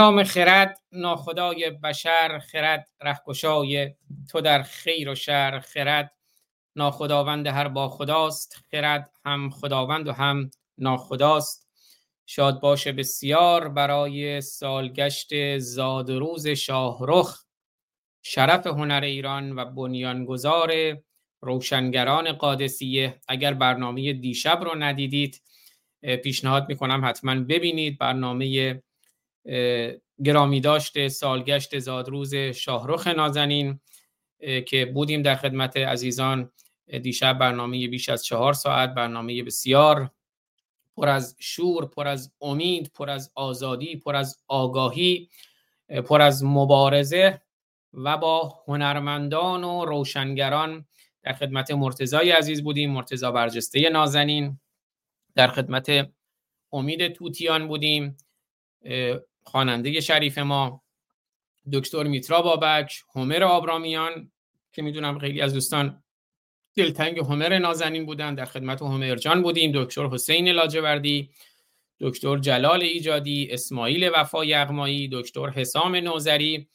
نام خرد ناخدای بشر خرد رهگشای تو در خیر و شر. خرد ناخداوند هر با خداست خرد هم خداوند و هم ناخداست. شاد باشه بسیار برای سالگشت زادروز شاهرخ. شرف هنر ایران و بنیانگذار روشنگران قادسیه. اگر برنامه دیشب رو ندیدید پیشنهاد می‌کنم حتما ببینید برنامه گرامی داشته سالگشت زادروز شاهرخ نازنین که بودیم در خدمت عزیزان دیشب برنامه بیش از چهار ساعت برنامه بسیار پر از شور پر از امید پر از آزادی پر از آگاهی پر از مبارزه و با هنرمندان و روشنگران در خدمت مرتزای عزیز بودیم مرتزا برجسته نازنین. در خدمت امید توتیان بودیم. خواننده شریف ما دکتر میترا بابک همر آبرامیان که می‌دونم خیلی از دوستان دلتنگ همر نازنین بودن در خدمت همر جان بودیم دکتر حسین لاجوردی دکتر جلال ایجادی اسماعیل وفا یغمایی دکتر حسام نوزری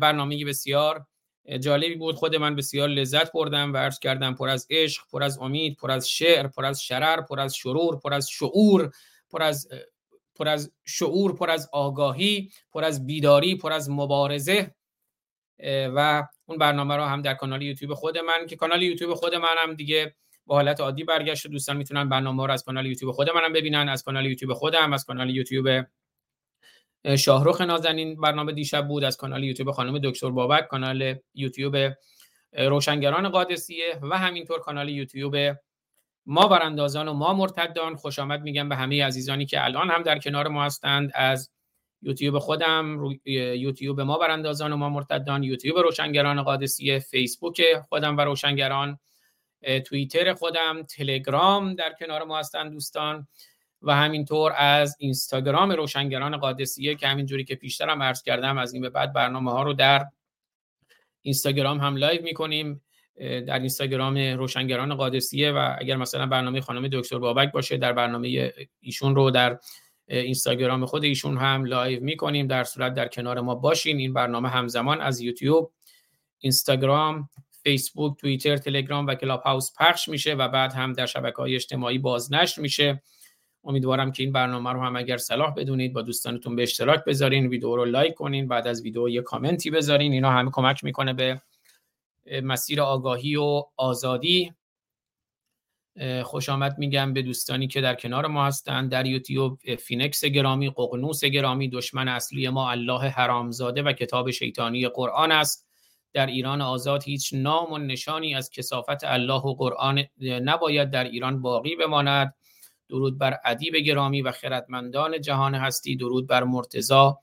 برنامه بسیار جالبی بود خود من بسیار لذت بردم و عرض کردم پر از عشق پر از امید پر از شعر پر از شرر پر از شرور پر از شعور پر از پر از شعور پر از آگاهی پر از بیداری پر از مبارزه و اون برنامه رو هم در کانال یوتیوب خود من که کانال یوتیوب خود منم دیگه با حالت عادی برگشت و دوستان می‌تونن برنامه رو از کانال یوتیوب خود منم ببینن از کانال یوتیوب خودم از کانال یوتیوب شاهرخ نازنین برنامه دیشب بود از کانال یوتیوب خانم دکتر بابک کانال یوتیوب روشنگران قادسیه و همینطور کانال یوتیوب ما براندازان و ما مرتدان خوش آمد میگم به همه عزیزانی که الان هم در کنار ما هستند. از یوتیوب خودم یوتیوب ما براندازان و ما مرتدان یوتیوب روشنگران قادسیه فیسبوک خودم و روشنگران توییتر خودم تلگرام در کنار ما هستند دوستان. و همینطور از اینستاگرام روشنگران قادسیه که همینجوری که پیشترم عرض کردم از این به بعد برنامه ها رو در اینستاگرام هم live می‌کنیم. در اینستاگرام روشنگران قادسیه و اگر مثلا برنامه خانم دکتر بابک باشه در برنامه ایشون رو در اینستاگرام خود ایشون هم live می‌کنیم. در صورت در کنار ما باشین. این برنامه همزمان از یوتیوب اینستاگرام فیسبوک توییتر تلگرام و کلاب هاوس پخش میشه و بعد هم در شبکه های اجتماعی بازنشر میشه. امیدوارم که این برنامه رو هم اگر صلاح بدونید با دوستانتون به اشتراک بذارین ویدیو رو لایک کنین بعد از ویدیو یه کامنتی بذارین. اینا همه کمک می‌کنه به مسیر آگاهی و آزادی. خوش آمد میگم به دوستانی که در کنار ما هستند در یوتیوب فینکس گرامی ققنوس گرامی دشمن اصلی ما الله حرامزاده و کتاب شیطانی قرآن است. در ایران آزاد هیچ نام و نشانی از کثافت الله و قرآن نباید در ایران باقی بماند. درود بر ادیب گرامی و خردمندان جهان هستی. درود بر مرتضی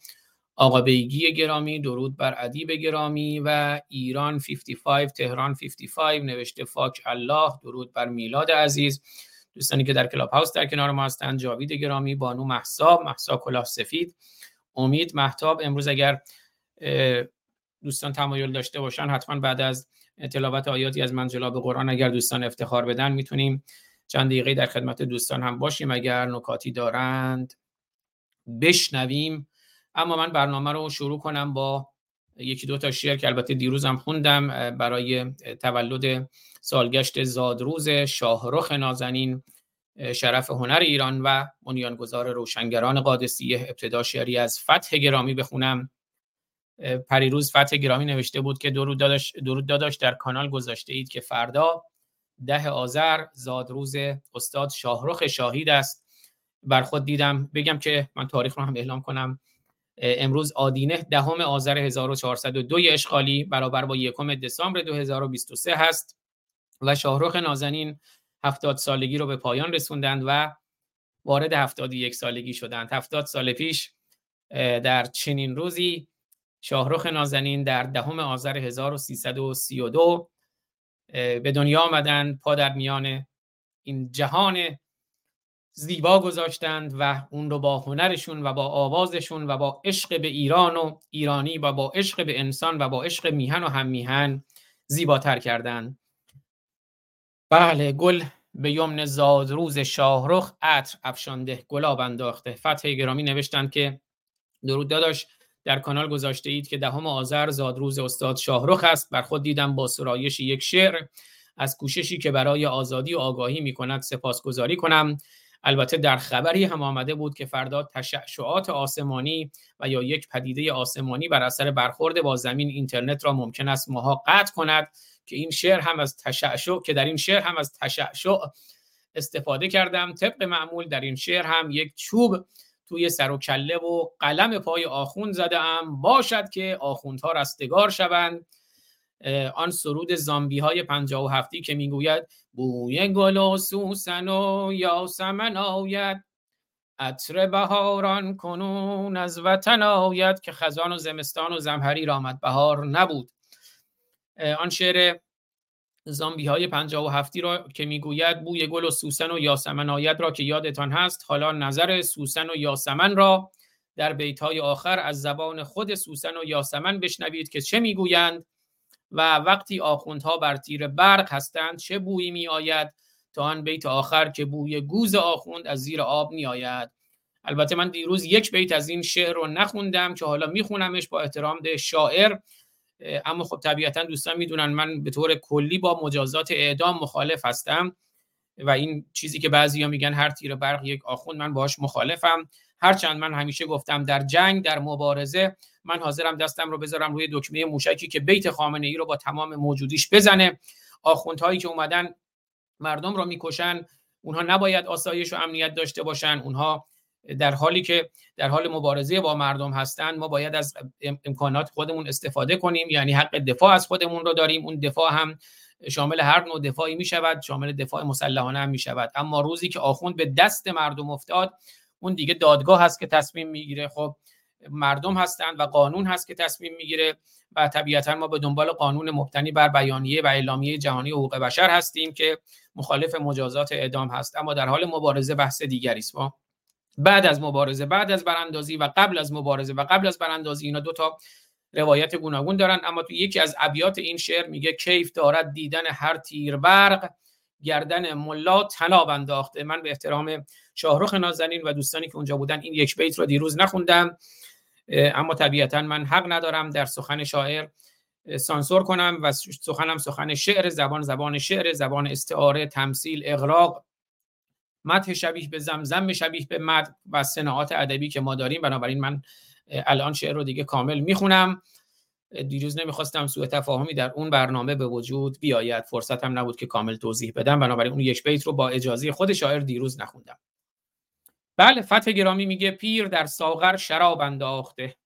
آقا بیگی گرامی درود بر ادیب گرامی و ایران 55 تهران 55 نوشته فاک الله درود بر میلاد عزیز. دوستانی که در کلاب هاوس در کنار ما هستند جاوید گرامی بانو محسا محسا کلاه سفید امید محتاب. امروز اگر دوستان تمایل داشته باشن حتما بعد از تلاوت آیاتی از منجلاب قرآن اگر دوستان افتخار بدن می‌تونیم چند دقیقه در خدمت دوستان هم باشیم. اگر نکاتی دارند بشنویم. اما من برنامه رو شروع کنم با یکی دو تا شعر که البته دیروز هم خوندم برای تولد سالگشت زادروز شاهرخ نازنین شرف هنر ایران و بنیانگذار روشنگران قادسیه ابتدا شعری از فتح گرامی بخونم. پریروز فتح گرامی نوشته بود که درود داداش, درود داداش در کانال گذاشته اید که فردا ده آذر زادروز استاد شاهرخ شاهید است. بر خود دیدم بگم که من تاریخ رو هم اعلام کنم. امروز آدینه دهم آذر 1402 اشغالی برابر با یکم دسامبر 2023 هست و شاهرخ نازنین 70 سالگی رو به پایان رسوندند و وارد 71 سالگی شدند. 70 سال پیش در چنین روزی شاهرخ نازنین در دهم آذر 1332 به دنیا آمدند. پا در میان این جهان زیبا گذاشتند و اون رو با هنرشون و با آوازشون و با عشق به ایران و ایرانی و با عشق به انسان و با عشق میهن و هم میهن زیباتر کردند. بله گل به یمن زادروز شاهرخ عطر افشانده گلاب انداخته. فتح گرامی نوشتند که درود داداش در کانال گذاشته اید که دهم آذر زادروز استاد شاهرخ است. بر خود دیدم با سرایش یک شعر. از کوششی که برای آزادی و آگاهی می کند سپاسگزاری کنم. البته در خبری هم آمده بود که فردا تشعشعات آسمانی و یا یک پدیده آسمانی بر اثر برخورد با زمین اینترنت را ممکن است ماها قطع کند که این شعر هم از تشعشع که در این شعر هم از تشعشع استفاده کردم. طبق معمول در این شعر هم یک چوب توی سر و کله و قلم پای آخوند زده ام باشد که آخوندها رستگار شوند. آن سرود زامبی های پنجاه و هفتی که می‌گوید بوی گل و سوسن و یاسمن آید عطر بهاران کنون از وطن آید که خزان و زمستان و زمهری آمد بهار نبود. آن شعر زامبی های پنجاه و هفتی را که می‌گوید بوی گل و سوسن و یاسمن آید را که یادتان هست حالا نظر سوسن و یاسمن را در بیت های آخر از زبان خود سوسن و یاسمن بشنوید که چه می‌گویند؟ و وقتی آخوندها بر تیر برق هستند چه بویی می آید تا آن بیت آخر که بوی گوز آخوند از زیر آب می آید البته من دیروز یک بیت از این شعر رو نخوندم که حالا میخونمش با احترام به شاعر اما خب طبیعتا دوستان می‌دونن من به طور کلی با مجازات اعدام مخالف هستم و این چیزی که بعضیا میگن هر تیر برق یک آخوند من باهاش مخالفم. هرچند من همیشه گفتم در جنگ در مبارزه من حاضرم دستم رو بذارم روی دکمه موشکی که بیت خامنه ای رو با تمام موجودیش بزنه. آخوندهایی که اومدن مردم رو می‌کشن. اونها نباید آسایش و امنیت داشته باشن. اونها در حالی که در حال مبارزه با مردم هستند ما باید از امکانات خودمون استفاده کنیم. یعنی حق دفاع از خودمون رو داریم. اون دفاع هم شامل هر نوع دفاعی می شود شامل دفاع مسلحانه هم می شود اما روزی که آخوند به دست مردم افتاد اون دیگه دادگاه هست که تصمیم می‌گیره. خب مردم هستند و قانون هست که تصمیم می‌گیره و طبیعتا ما به دنبال قانون مبتنی بر بیانیه و اعلامیه جهانی حقوق بشر هستیم که مخالف مجازات اعدام هست. اما در حال مبارزه بحث دیگری است. بعد از مبارزه بعد از براندازی و قبل از مبارزه و قبل از براندازی اینا دو تا روایت گوناگون دارن. اما تو یکی از ابیات این شعر میگه کیف دارد دیدن هر تیر برق گردن ملا تناب انداخته. من به احترام شاهرخ نازنین و دوستانی که اونجا بودن این یک بیت رو دیروز نخوندم. اما طبیعتا من حق ندارم در سخن شاعر سانسور کنم و سخنم سخن شعر زبان زبان شعر زبان استعاره تمثیل اغراق متح شبیه به زمزم شبیه به مد و صناعات ادبی که ما داریم. بنابراین من الان شعر رو دیگه کامل می‌خونم. دیروز نمی‌خواستم سوء تفاهمی در اون برنامه به وجود بیاید. فرصتم نبود که کامل توضیح بدم. بنابراین اون یک بیت رو با اجازه خود شاعر دیروز نخوندم. بله فتح گرامی میگه پیر در ساغر شراب انداخته.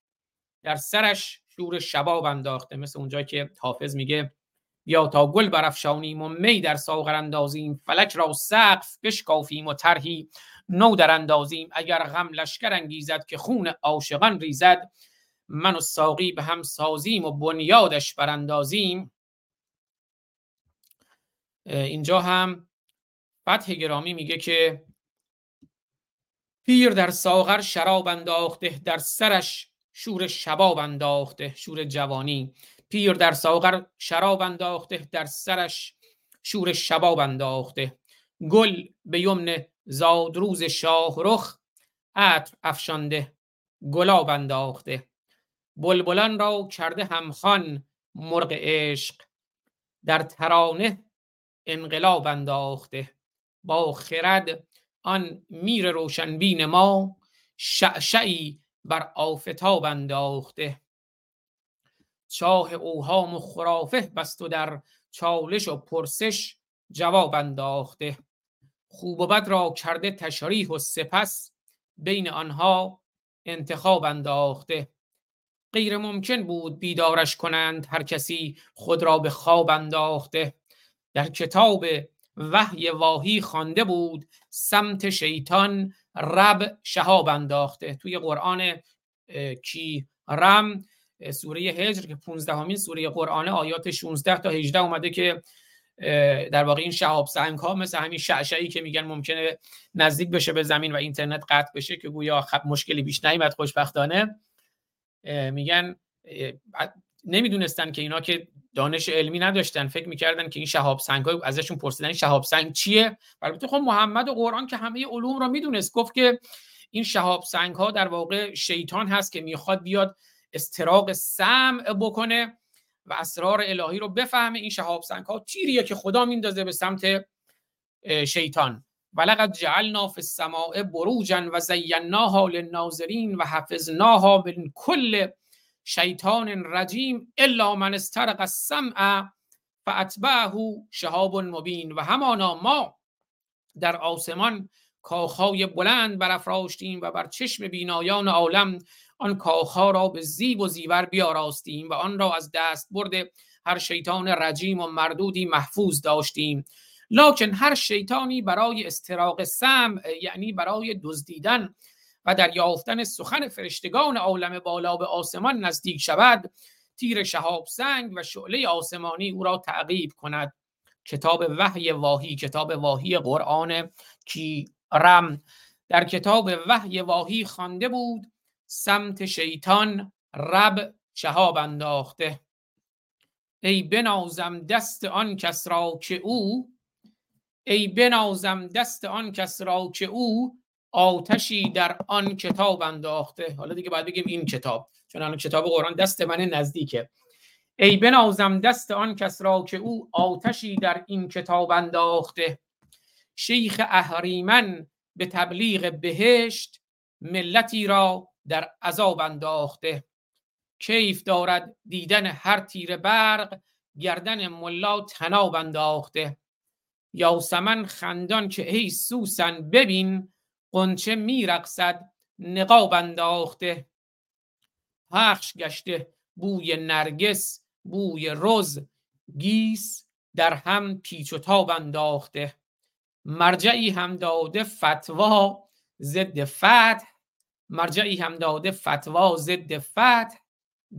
در سرش شور شباب انداخته. مثل اونجا که حافظ میگه یا تا گل برافشانیم و می در ساغر اندازیم فلک را سقف بشکافیم و طرحی نو در اندازیم. اگر غم لشکر انگیزد که خون عاشقان ریزد من و ساقی به هم سازیم و بنیادش براندازیم. اینجا هم فتح گرامی میگه که پیر در ساغر شراب انداخته در سرش شور شباب انداخته شور جوانی. پیر در ساغر شراب انداخته در سرش شور شباب انداخته. گل به یمن زادروز شاه رخ عطر افشانده گلاب انداخته. بلبلان را کرده همخان مرغ عشق در ترانه انقلاب انداخته. با خرد آن میر روشنبین ما شعشعی بر آفتاب انداخته. چاه اوهام و خرافه بست و در چالش و پرسش جواب انداخته. خوب و بد را کرده تشریح و سپس بین آنها انتخاب انداخته. غیر ممکن بود بیدارش کنند هر کسی خود را به خواب انداخته. در کتاب وحی واهی خوانده بود. سمت شیطان رب شهاب انداخته. توی قرآن کی رم سوره هجر که 15 همین سوره قرآن آیات 16 تا 18 اومده که در واقع این شهاب سنگ ها مثل همین شعشعی که میگن ممکنه نزدیک بشه به زمین و اینترنت قطع بشه که گویا مشکلی بیش نیامد خوشبختانه میگن نمی‌دونستن که اینا که دانش علمی نداشتن فکر می‌کردن که این شهاب سنگ های ازشون پرسیدن شهاب سنگ چیه؟ البته خب محمد و قرآن که همه علوم رو می‌دونست گفت که این شهاب سنگ ها در واقع شیطان هست که می‌خواد بیاد استراق سمع بکنه و اسرار الهی رو بفهمه این شهاب سنگ ها تیریه که خدا میندازه به سمت شیطان. ولقد جعلنا فی السماء بروجا و زیناها للناظرین و حفظناها من کل شیطان رجیم الا من استرق السمع فاتبعه شهاب مبین. و همانا ما در آسمان کاخهای بلند برافراشتیم و بر چشم بینایان عالم آن کاخها را به زیب و زیور بیاراستیم و آن را از دست برده هر شیطان رجیم و مردودی محفوظ داشتیم. لکن هر شیطانی برای استراق سم یعنی برای دزدیدن و در یافتن سخن فرشتگان عالم بالا به آسمان نزدیک شود تیر شهاب سنگ و شعله آسمانی او را تعقیب کند. کتاب وحی واهی کتاب واهی قرآن کی رم. در کتاب وحی واهی خوانده بود سمت شیطان رب شهاب انداخته. ای بنازم دست آن کس را که او ای بنازم دست آن کس را که او آتشی در آن کتاب انداخته. حالا دیگه باید بگیم این کتاب چون الان کتاب قرآن دست من نزدیکه. ای بنازم دست آن کس را که او آتشی در این کتاب انداخته. شیخ اهریمن به تبلیغ بهشت ملتی را در عذاب انداخته. کیف دارد دیدن هر تیر برق گردن ملا تناب انداخته. یاسمن خندان که ای سوسن ببین قنچه میرقصد نقاب انداخته. پخش گشته بوی نرگس بوی رز. گیس در هم پیچ و تاب انداخته. مرجعی هم داده فتوا ضد فتح. مرجعی هم داده فتوا ضد فتح.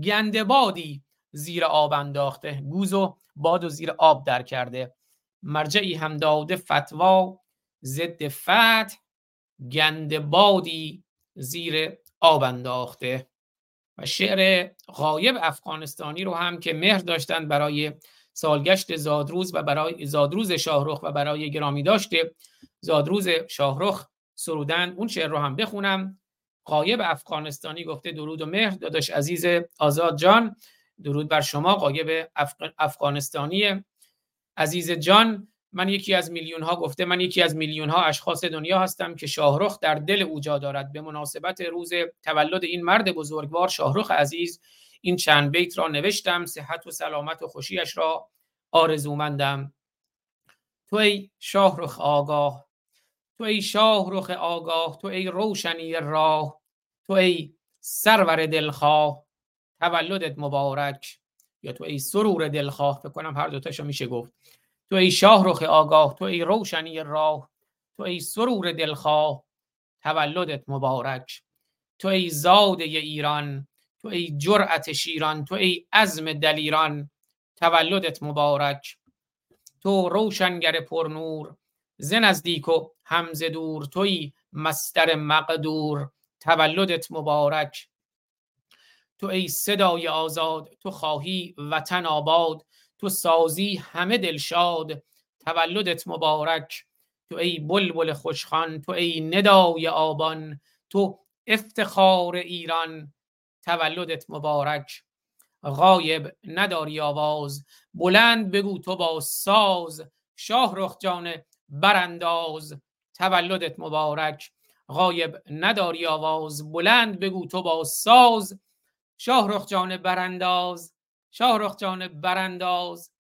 گنده بادی زیر آب انداخته. گوز و باد و زیر آب در کرده. مرجعی هم داده فتوا ضد فتح. گند بادی زیر آب انداخته. و شعر غایب افغانستانی رو هم که مهر داشتند برای سالگشت زادروز و برای زادروز شاهرخ و برای گرامی داشته زادروز شاهرخ سرودن. اون شعر رو هم بخونم. قایب افغانستانی گفته درود و مهر. داداش عزیز آزاد جان درود بر شما. قایب افغانستانی عزیز جان. من یکی از میلیون ها گفته من یکی از میلیون ها اشخاص دنیا هستم که شاهرخ در دل او جا دارد. به مناسبت روز تولد این مرد بزرگوار شاهرخ عزیز این چند بیت را نوشتم صحت و سلامت و خوشیش را آرزومندم. تو ای شاهرخ آگاه تو ای شاهرخ آگاه تو ای روشنی راه تو ای سرور دلخواه تولدت مبارک. یا تو ای سرور دلخواه فکر کنم هر دوتاشو میشه گفت. تو ای شاهرخ آگاه تو ای روشنی راه تو ای سرور دلخواه تولدت مبارک. تو ای زاده ایران تو ای جرأت شیران تو ای عزم دلیران تولدت مبارک. تو روشنگر پرنور ز نزدیک و همز دور توی مستر مقدور تولدت مبارک. تو ای صدای آزاد تو خواهی وطن آباد تو سازی همه دلشاد تولدت مبارک. تو ای بلبل خوشخان تو ای ندای آبان تو افتخار ایران تولدت مبارک. غایب نداری آواز بلند بگو تو با ساز. شاه جان برانداز تولدت مبارک. غایب نداری آواز بلند بگو تو با ساز. شاه جان برانداز شاه جان برانداز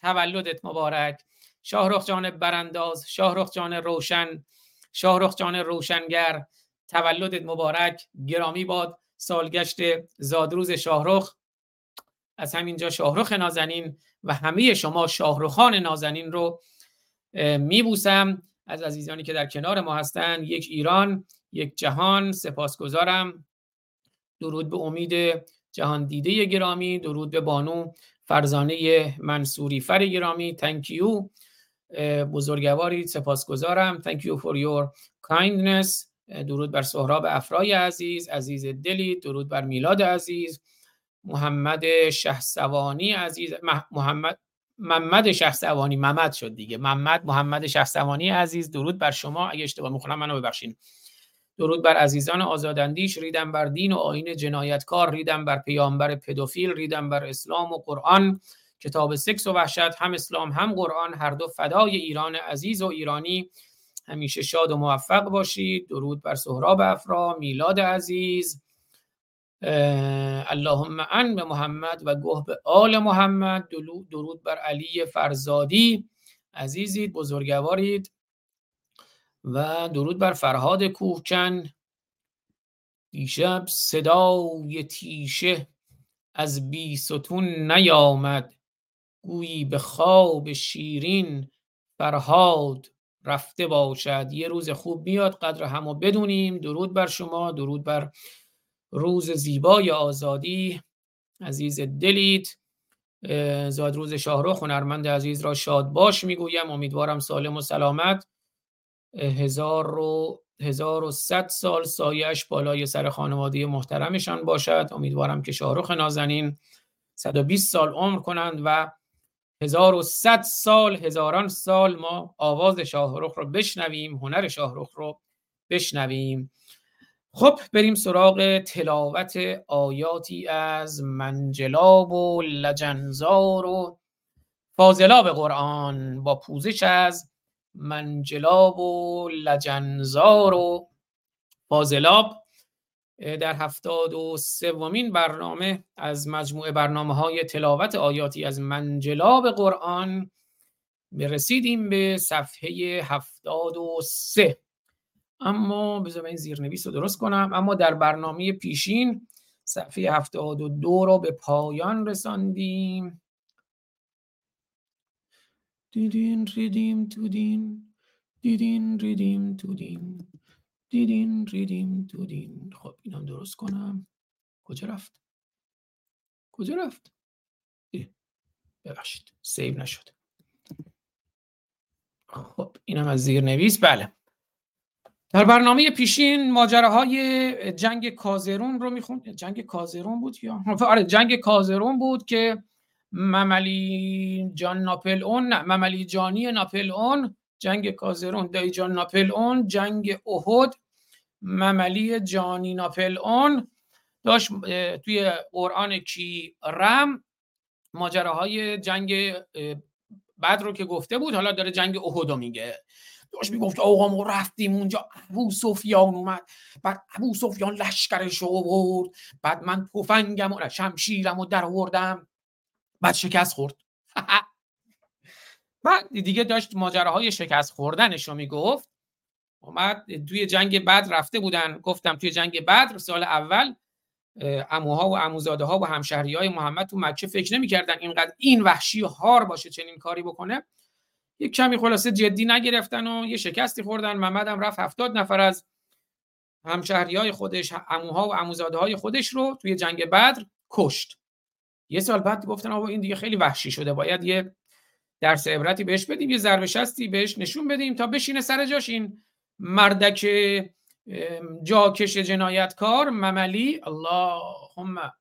تولدت مبارک. شاه جان برانداز شاه جان روشن. شاه جان روشنگر تولدت مبارک. گرامی باد سالگشت زادروز شاهرخ. از همینجا شاهرخ نازنین و همه شما شاهرخان نازنین رو میبوسم. از عزیزانی که در کنار ما هستند یک ایران یک جهان. سپاسگزارم. درود به امید جهان دیده گرامی درود به بانو فرزانه منصوری. فر گرامی thank you. بزرگواری سپاسگزارم. You for your kindness. درود بر سهراب افرای عزیز عزیز دلی. درود بر میلاد عزیز. محمد شهسوانی عزیز. محمد محمد شهسوانی. محمد شد دیگه. محمد محمد شهسوانی عزیز. درود بر شما. اگه اشتباه می‌خونم منو ببخشین. درود بر عزیزان آزاداندیش ریدم بر دین و آین جنایتکار ریدم بر پیامبر پدوفیل ریدم بر اسلام و قرآن. کتاب سکس و وحشت هم اسلام هم قرآن هر دو فدای ایران عزیز و ایرانی. همیشه شاد و موفق باشید. درود بر سهراب افرا میلاد عزیز. اللهم ان به محمد و گوه به آل محمد. درود بر علی فرزادی. عزیزید بزرگوارید. و درود بر فرهاد کوهکن دیشب صدای تیشه از بی ستون نیامد. گویی به خواب شیرین فرهاد رفته باشد. یه روز خوب بیاد قدر همو بدونیم. درود بر شما درود بر روز زیبای آزادی. عزیز دلید زادروز شاهرخ هنرمند عزیز را شاد باش می‌گویم. امیدوارم سالم و سلامت. هزار و هزار و صد سال سایش بالای سر خانواده محترمشان باشد. امیدوارم که شاهرخ نازنین 120 سال عمر کنند و هزار و صد سال هزاران سال ما آواز شاهرخ رو بشنویم هنر شاهرخ رو بشنویم. خب بریم سراغ تلاوت آیاتی از منجلاب و لجنزار و فاضلاب قرآن. با پوزش از منجلاب و لجنزار و فاضلاب در هفتاد و سومین برنامه از مجموعه برنامه های تلاوت آیاتی از منجلاب قرآن رسیدیم به صفحه هفتاد و سه. اما بذار این زیرنویس رو درست کنم. اما در برنامه پیشین صفحه هفتاد و دو رو به پایان رساندیم. دیدین ریدیم تو دین دیدین ریدیم تو دین دیدین ریدیم تو دین خب اینم درست کنم. کجا رفت؟ کجا رفت؟ ببخشید save نشد. خب اینم از زیر نویس. بله. در برنامه پیشین ماجراهای جنگ کازرون رو می‌خوند جنگ کازرون بود یا؟ آره جنگ کازرون بود که مملی جان ناپلئون مملی جانی ناپلئون جنگ کازرون دایی‌جان ناپلئون جنگ احد مملی جانی ناپل اون داشت توی قرآن کی رم ماجراهای جنگ بعد رو که گفته بود حالا داره جنگ احد میگه. داشت می‌گفت آقا ما رفتیم اونجا ابو سفیان اومد بعد ابو سفیان لشکرش رو برد بعد من تفنگم و شمشیرم رو در آوردم. بعد شکست خورد. بعد دیگه داشت ماجراهای شکست خوردنش رو می‌گفت. اومد توی جنگ بعد رفته بودن. گفتم توی جنگ بعد سال اول اموها و اموزاده ها و همشهری های محمد تو مکه فکر نمی‌کردن اینقدر این وحشی هار باشه چنین کاری بکنه. یک کمی خلاصه جدی نگرفتن و یه شکستی خوردن. محمد هم رفت هفتاد نفر از همشهری های خودش اموها و اموزاده های خودش رو توی جنگ بدر کشت. یه سال بعد گفتن آقا این دیگه خیلی وحشی شده باید یه درس عبرتی بهش بدیم یه ضربه شستی بهش نشون بدیم تا بشینه سر جاش. این مردک جاکش جنایتکار مملی اللهم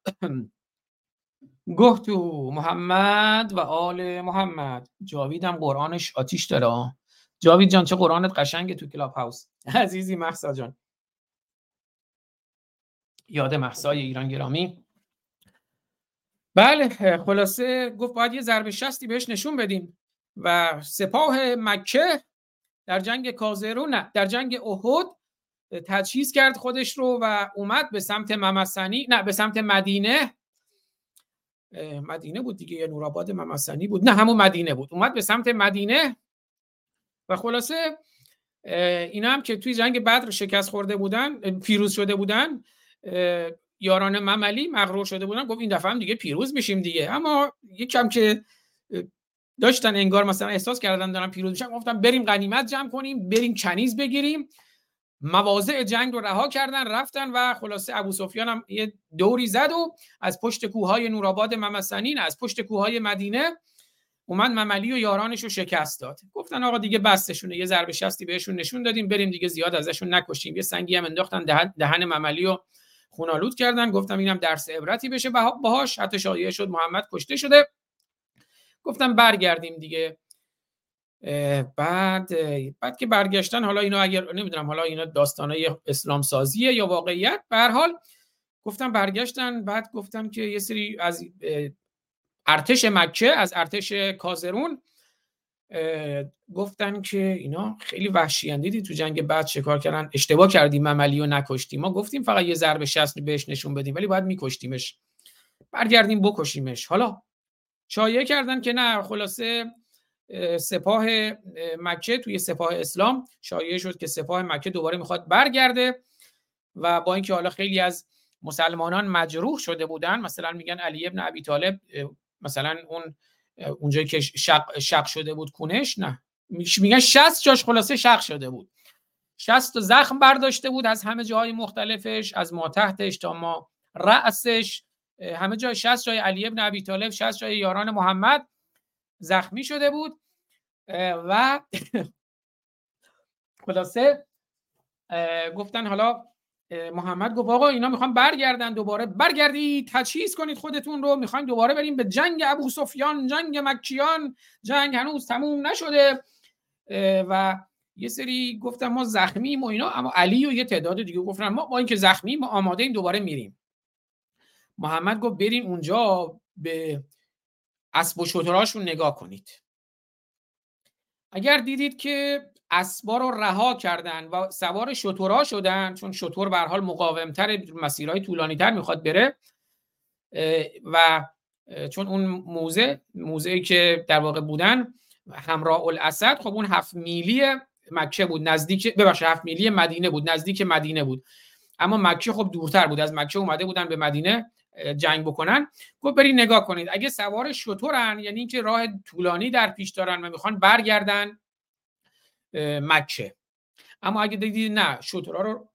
گهتو محمد و آل محمد. جاویدم قرآنش آتیش داره. جاوید جان چه قرآنت قشنگه تو کلاب هاوس. عزیزی محسا جان. یاد محسای ایران گرامی. بله خلاصه گفت باید یه ضربه شستی بهش نشون بدیم. و سپاه مکه در جنگ کازرو نه در جنگ احد تجهیز کرد خودش رو و اومد به سمت ممسنی نه به سمت مدینه. مدینه بود دیگه یا نورآباد ممسنی بود؟ نه همون مدینه بود. اومد به سمت مدینه و خلاصه اینا هم که توی جنگ بدر شکست خورده بودن پیروز شده بودن یاران مملی مغرور شده بودن گفت این دفعه هم دیگه پیروز میشیم دیگه. اما یکم که داشتن انگار مثلا احساس کردن دارن پیروز میشن گفتم بریم غنیمت جمع کنیم بریم کنیز بگیریم. مواضع جنگ رو رها کردن رفتن و خلاصه ابو سفیان هم یه دوری زد و از پشت کوههای نورآباد ممسنین از پشت کوههای مدینه اومد مملی و یارانش رو شکست داد. گفتن آقا دیگه بستشونه یه ضربه شستی بهشون نشون دادیم بریم دیگه زیاد ازشون نکشیم. یه سنگی هم انداختن دهن, دهن مملی و خونالود کردن. گفتم اینم درس عبرتی بشه. باهاش حتی شایعه شد. محمد کشته شده. گفتم برگردیم دیگه. بعد بعد که برگشتن حالا اینا اگر نمی‌دونم حالا اینا داستانای اسلام سازیه یا واقعیت. به هر حال گفتم برگشتن. بعد گفتم که یه سری از ارتش مکه از ارتش کازرون گفتن که اینا خیلی وحشی دیدی تو جنگ بعد شکار کردن. اشتباه کردیم مملی و نکشتیم ما گفتیم فقط یه ضربه شست بهش نشون بدیم ولی باید میکشتیمش. برگردیم بکشیمش. حالا شایعه کردن که نه خلاصه سپاه مکه توی سپاه اسلام شایعه شد که سپاه مکه دوباره می‌خواد برگرده و با اینکه حالا خیلی از مسلمانان مجروح شده بودن مثلا میگن علی ابن ابی طالب مثلا اون اونجایی که شق, شق شده بود کنش نه. میگن 60 جاش خلاصه شق شده بود. 60 زخم برداشته بود از همه جاهای مختلفش از ما تحتش تا ما رأسش. همه جای 60 جای علی ابن ابی طالب 60 جای یاران محمد زخمی شده بود. و خلاصه گفتن حالا محمد گفت آقا اینا می‌خوان برگردن دوباره. برگردید تجهیز کنید خودتون رو می‌خوایم دوباره بریم به جنگ ابو سفیان جنگ مکیان جنگ هنوز تموم نشده. و یه سری گفتن ما زخمیم و اینا. اما علی و یه تعداد دیگه گفتن ما با اینکه زخمی ما آماده این دوباره میریم. محمد گفت برین اونجا به اسب و شتراشون نگاه کنید. اگر دیدید که اسبا رو رها کردن و سوار شترها شدن چون شتر به حال مقاومتر مسیرهای طولانی تر می‌خواد بره. و چون اون موزه موزه که در واقع بودن همراه الاسد خب اون هفت میلی مکه بود نزدیک ببخشید هفت میلی مدینه بود نزدیک مدینه بود. اما مکه خب دورتر بود از مکه اومده بودن به مدینه جنگ بکنن. گفت برید نگاه کنید اگه سوار شطورن یعنی اینکه راه طولانی در پیش دارن و می‌خوان برگردن مکه. اما اگه دیدید نه شطورا رو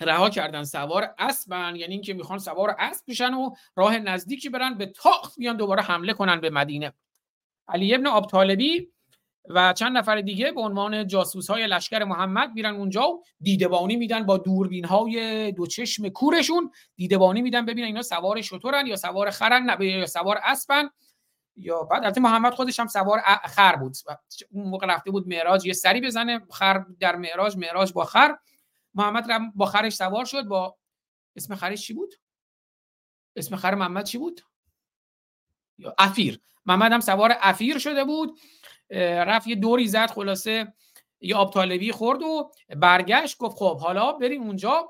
رها کردن سوار اسبن یعنی اینکه می‌خوان سوار اسب بشن و راه نزدیکی برن به تاخت بیان دوباره حمله کنن به مدینه. علی ابن آبطالبی و چند نفر دیگه به عنوان جاسوس های لشکر محمد میرن اونجا و دیدبانی میدن با دوربین های دو چشم کورشون. دیدبانی میدن ببینن اینا سوار شطورن یا سوار خرن یا سوار اسبن. یا بعد البته محمد خودش هم سوار خر بود. اون موقع رفته بود معراج یه سری بزنه خر در معراج معراج با خر. محمد با خرش سوار شد با اسم خرش چی بود؟ اسم خر محمد چی بود؟ یا افیر. محمد هم سوار افیر شده بود. رفت یه دوری زد خلاصه یه آب طالبی خورد و برگشت گفت خب حالا بریم اونجا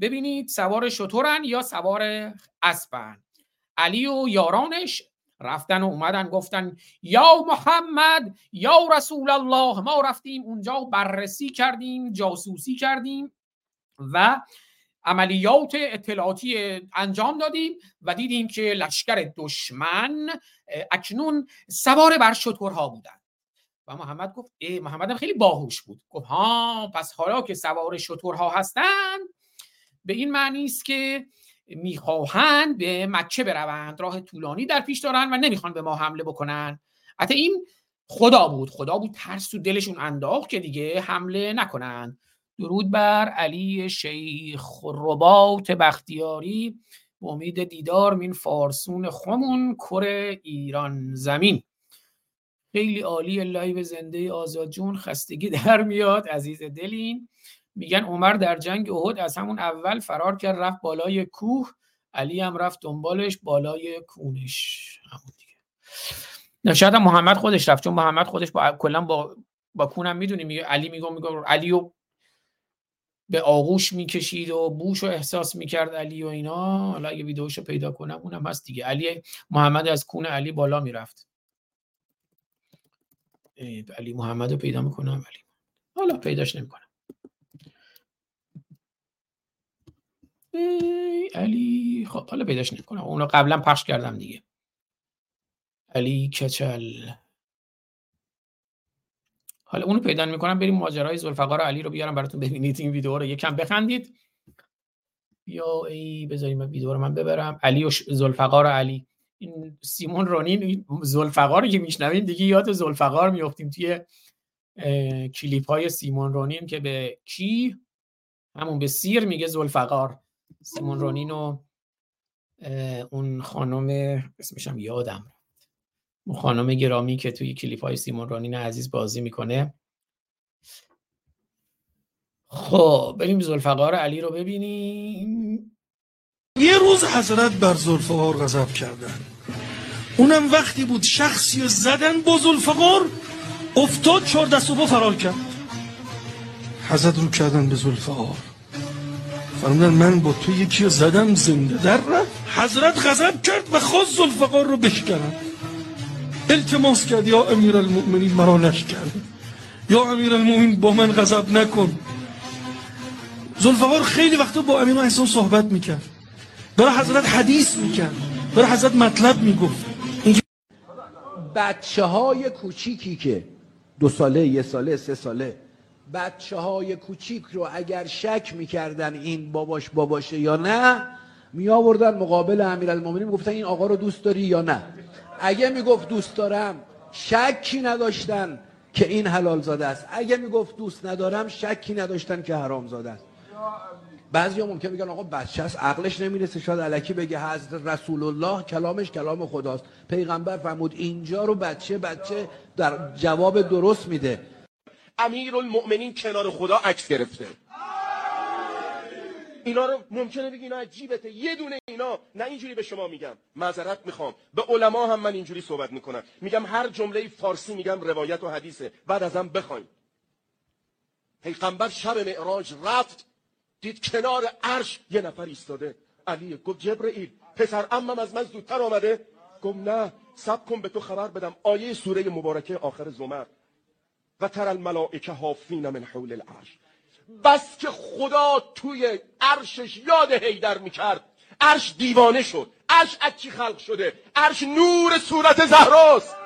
ببینید سوار شطورن یا سوار اسبن علی و یارانش رفتن و اومدن گفتن یا محمد یا رسول الله. ما رفتیم اونجا بررسی کردیم جاسوسی کردیم و عملیات اطلاعاتی انجام دادیم و دیدیم که لشکر دشمن اکنون سوار بر شطورها بودن. و محمد گفت ای محمد خیلی باهوش بود. گفت ها پس حالا که سوار شطورها هستند به این معنی است که می‌خواهند به مکه بروند راه طولانی در پیش دارن و نمی‌خوان به ما حمله بکنن حتی این خدا بود خدا بود ترس تو دلشون انداخت که دیگه حمله نکنن درود بر علی شیخ رباط بختیاری امید دیدار مین فارسون خمون کر ایران زمین. خیلی عالی لایو زنده آزاد جون خستگی در میاد عزیز دلین. میگن عمر در جنگ احد از همون اول فرار کرد رفت بالای کوه. علی هم رفت دنبالش بالای کونش. همون دیگه. شاید محمد خودش رفت چون محمد خودش با کلا با با کونم می‌دونی میگه علی میگه میگه علی و به آغوش می‌کشید و بوش رو احساس می‌کرد علی و اینا. حالا اگه ویدیوشو پیدا کنم اونم هست دیگه. علی محمد از کون علی بالا می‌رفت. علی محمد رو پیدا می‌کنم علی. حالا پیداش نمی‌کنم. علی خب حالا پیداش نمی‌کنم. اونو قبلا پخش کردم دیگه. علی کچل. حالا اونو پیدا می‌کنم بریم ماجرای ذوالفقار علی رو بیارم براتون ببینید. این ویدیو رو یکم بخندید. یا ای بذاریم ویدیو رو من ببرم. علی و ذوالفقار علی. این سیمون رونین ذوالفقار رو که میشنویم دیگه یاد ذوالفقار میافتیم توی کلیپ های سیمون رونین که به کی؟ همون به سیر میگه ذوالفقار. سیمون رونین و اون خانم اسمش هم یادم اون خانم گرامی که توی کلیپ های سیمون رونین عزیز بازی می‌کنه. خب بریم زلفقار علی رو ببینیم. یه روز حضرت بر زلفقار غضب کردن اونم وقتی بود شخصی رو زدن با زلفقار افتاد چهار دست و فرار کرد. حضرت رو کردن به زلفقار فرمودن من با تو یکی رو زدم زنده. در رفت. حضرت غضب کرد و خواست زلفقار رو بشکنن التماس کرد یا امیر المؤمنین مرا نشکن. یا امیر المؤمنین با من غضب نکن. زلفقار خیلی وقتا با امیر احسان صحبت می‌کرد. برای حضرت حدیث می‌کرد. برای حضرت مطلب می‌گفت. بچه های کوچیکی که دو ساله یه ساله سه ساله بچه های کوچیک رو اگر شک می‌کردن این باباش باباشه یا نه می آوردن مقابل امیر المومنین گفتن این آقا رو دوست داری یا نه. اگه می‌گفت دوست دارم شکی نداشتن که این حلال زاده است. اگه می‌گفت دوست ندارم شکی نداشتن که حرام زاده است. بعضی ممکن میگن آقا بچه است عقلش نمی‌رسه. شاید علکی بگه حضرت رسول الله کلامش کلام خداست. پیغمبر فرمود اینجا رو بچه بچه در جواب درست میده. امیر المؤمنین کنار خدا عکس گرفته. اینا رو ممکنه بگی اینا عجیبته. یه دونه اینا. نه اینجوری به شما میگم. معذرت می‌خوام. به علما هم من اینجوری صحبت می‌کنم. میگم هر جمله فارسی میگم روایت و حدیثه. بعد ازم بخواین پیغمبر شب معراج رفت. دید کنار عرش یه نفر ایستاده. علی گفت جبرئیل پسر امم از من زودتر آمده. گفت نه سب کن به تو خبر بدم. آیه سوره مبارکه آخر زمر. و تر الملائکه حافین من حول العرش. بس که خدا توی عرشش یاد هیدر می‌کرد. عرش دیوانه شد. عرش از چی خلق شده؟ عرش نور صورت زهراست.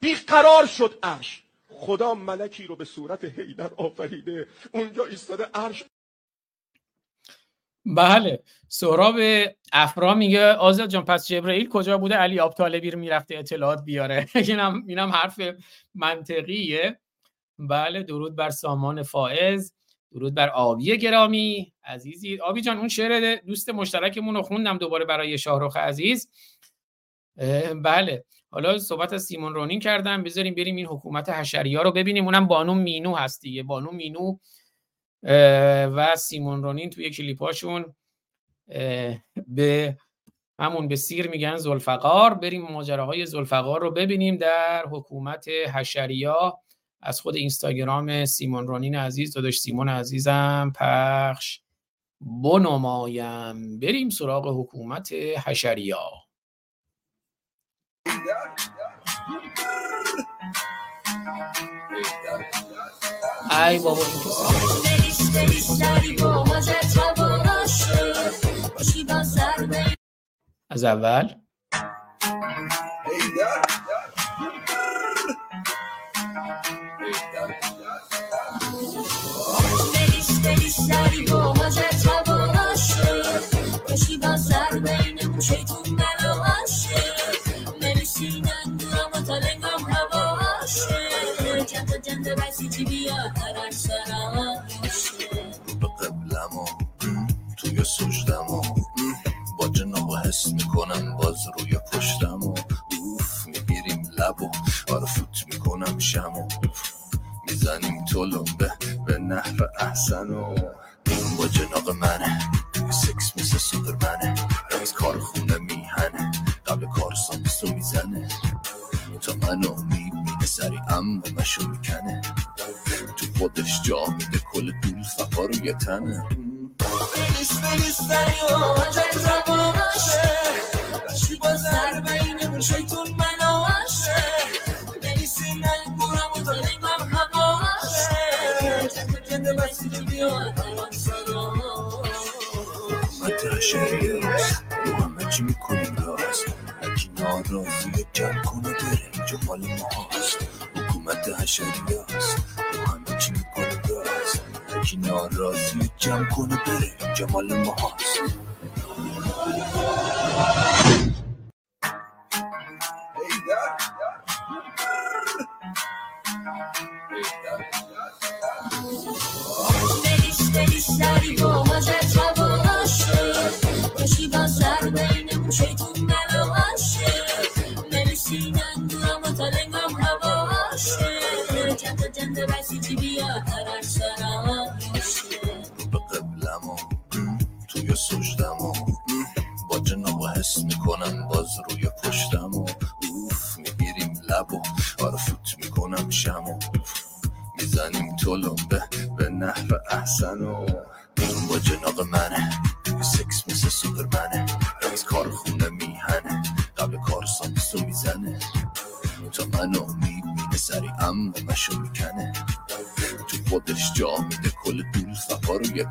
بیقرار شد عرش. خدا ملکی رو به صورت هیدر آفریده. اونجا ایستاده عرش بله. سهراب افرا میگه آزاد جان پس جبرئیل کجا بوده؟ علی آب طالبی رو می‌رفته اطلاعات بیاره. اینم اینم حرف منطقیه. بله درود بر سامان فائز. درود بر آبی گرامی. عزیزی آبی جان اون شعر دوست مشترکمون رو خوندم دوباره برای شاهرخ عزیز. بله. حالا صحبت از سیمون رونین کردم. بذاریم بریم این حکومت حشری ها رو ببینیم. اونم بانو مینو هست دیگه. بانو مینو و سیمون رونین توی کلیپاشون به همون به سیر میگن زلفقار. بریم ماجراهای زلفقار رو ببینیم در حکومت حشریا. از خود اینستاگرام سیمون رونین عزیز داداش سیمون عزیزم پخش بنمایم. بریم سراغ حکومت حشریا. ای بابا از اول می‌زنیم تلمبه به نحو احسن و با جناق منه. سکس مثل سوپرمنه. رئیس کارخونه میهنه. قبل کار سانسو می‌زنه. تا منو می‌بینه سری اما مشو می‌کنه. تو خودش جا میده کل دول فقا روی تنه.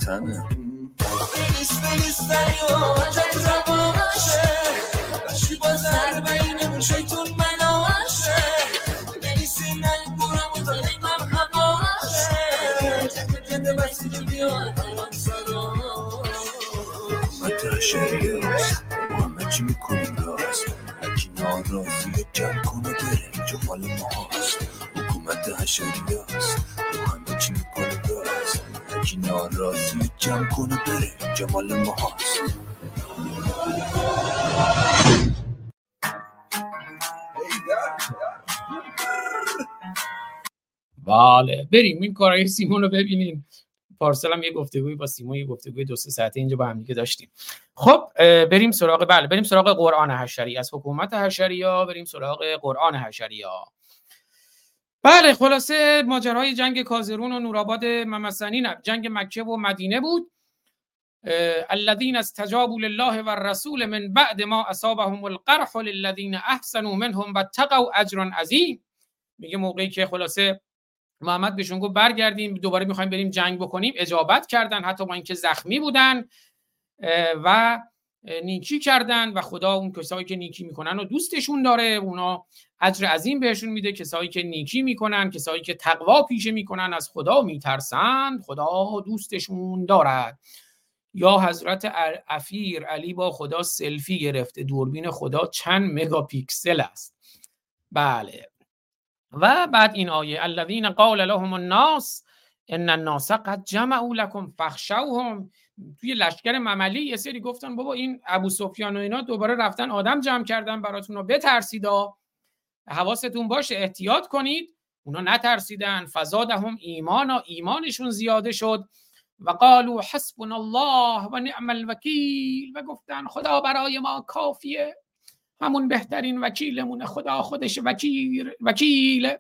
فقا بریم این کارهای سیمون رو ببینیم پارسال هم یه گفتگوی با سیمون یه گفتگوی دو سه ساعته اینجا با هم دیگه داشتیم. خب بریم سراغ بله بریم سراغ قرآن حشری. از حکومت حشریا بریم سراغ قرآن حشریا. بله خلاصه ماجرای جنگ کازرون و نورآباد ممسنی نه جنگ مکه و مدینه بود. الذين استجابوا لله والرسول من بعد ما اصابهم القرح للذين احسنوا منهم واتقوا اجر عظیم. میگه موقعی که خلاصه محمد بهشون گفت برگردیم دوباره می‌خوایم بریم جنگ بکنیم. اجابت کردن حتی با اینکه زخمی بودن و نیکی کردن و خدا اون کسایی که نیکی می‌کنن و دوستشون داره. اونا اجر عظیم بهشون میده. کسایی که نیکی می‌کنن کسایی که تقوا پیشه می‌کنن از خدا میترسند. خدا دوستشون دارد. یا حضرت افیر علی با خدا سلفی گرفته. دوربین خدا چند مگاپیکسل است. بله. و بعد این آیه الذین قال لهم الناس ان الناس قد جمعوا لكم فخشوهم توی لشکر مملی یه سری گفتن بابا این ابو سفیان و اینا دوباره رفتن آدم جمع کردن براتون رو بترسیدا حواستون باشه احتیاط کنید. اونا نترسیدن. فزادهم ایمان و ایمانشون زیاده شد. و قالوا حسبنا الله و نعم الوکیل. و گفتن خدا برای ما کافیه. همون بهترین وکیلمونه خدا خودش وکیل وکیل.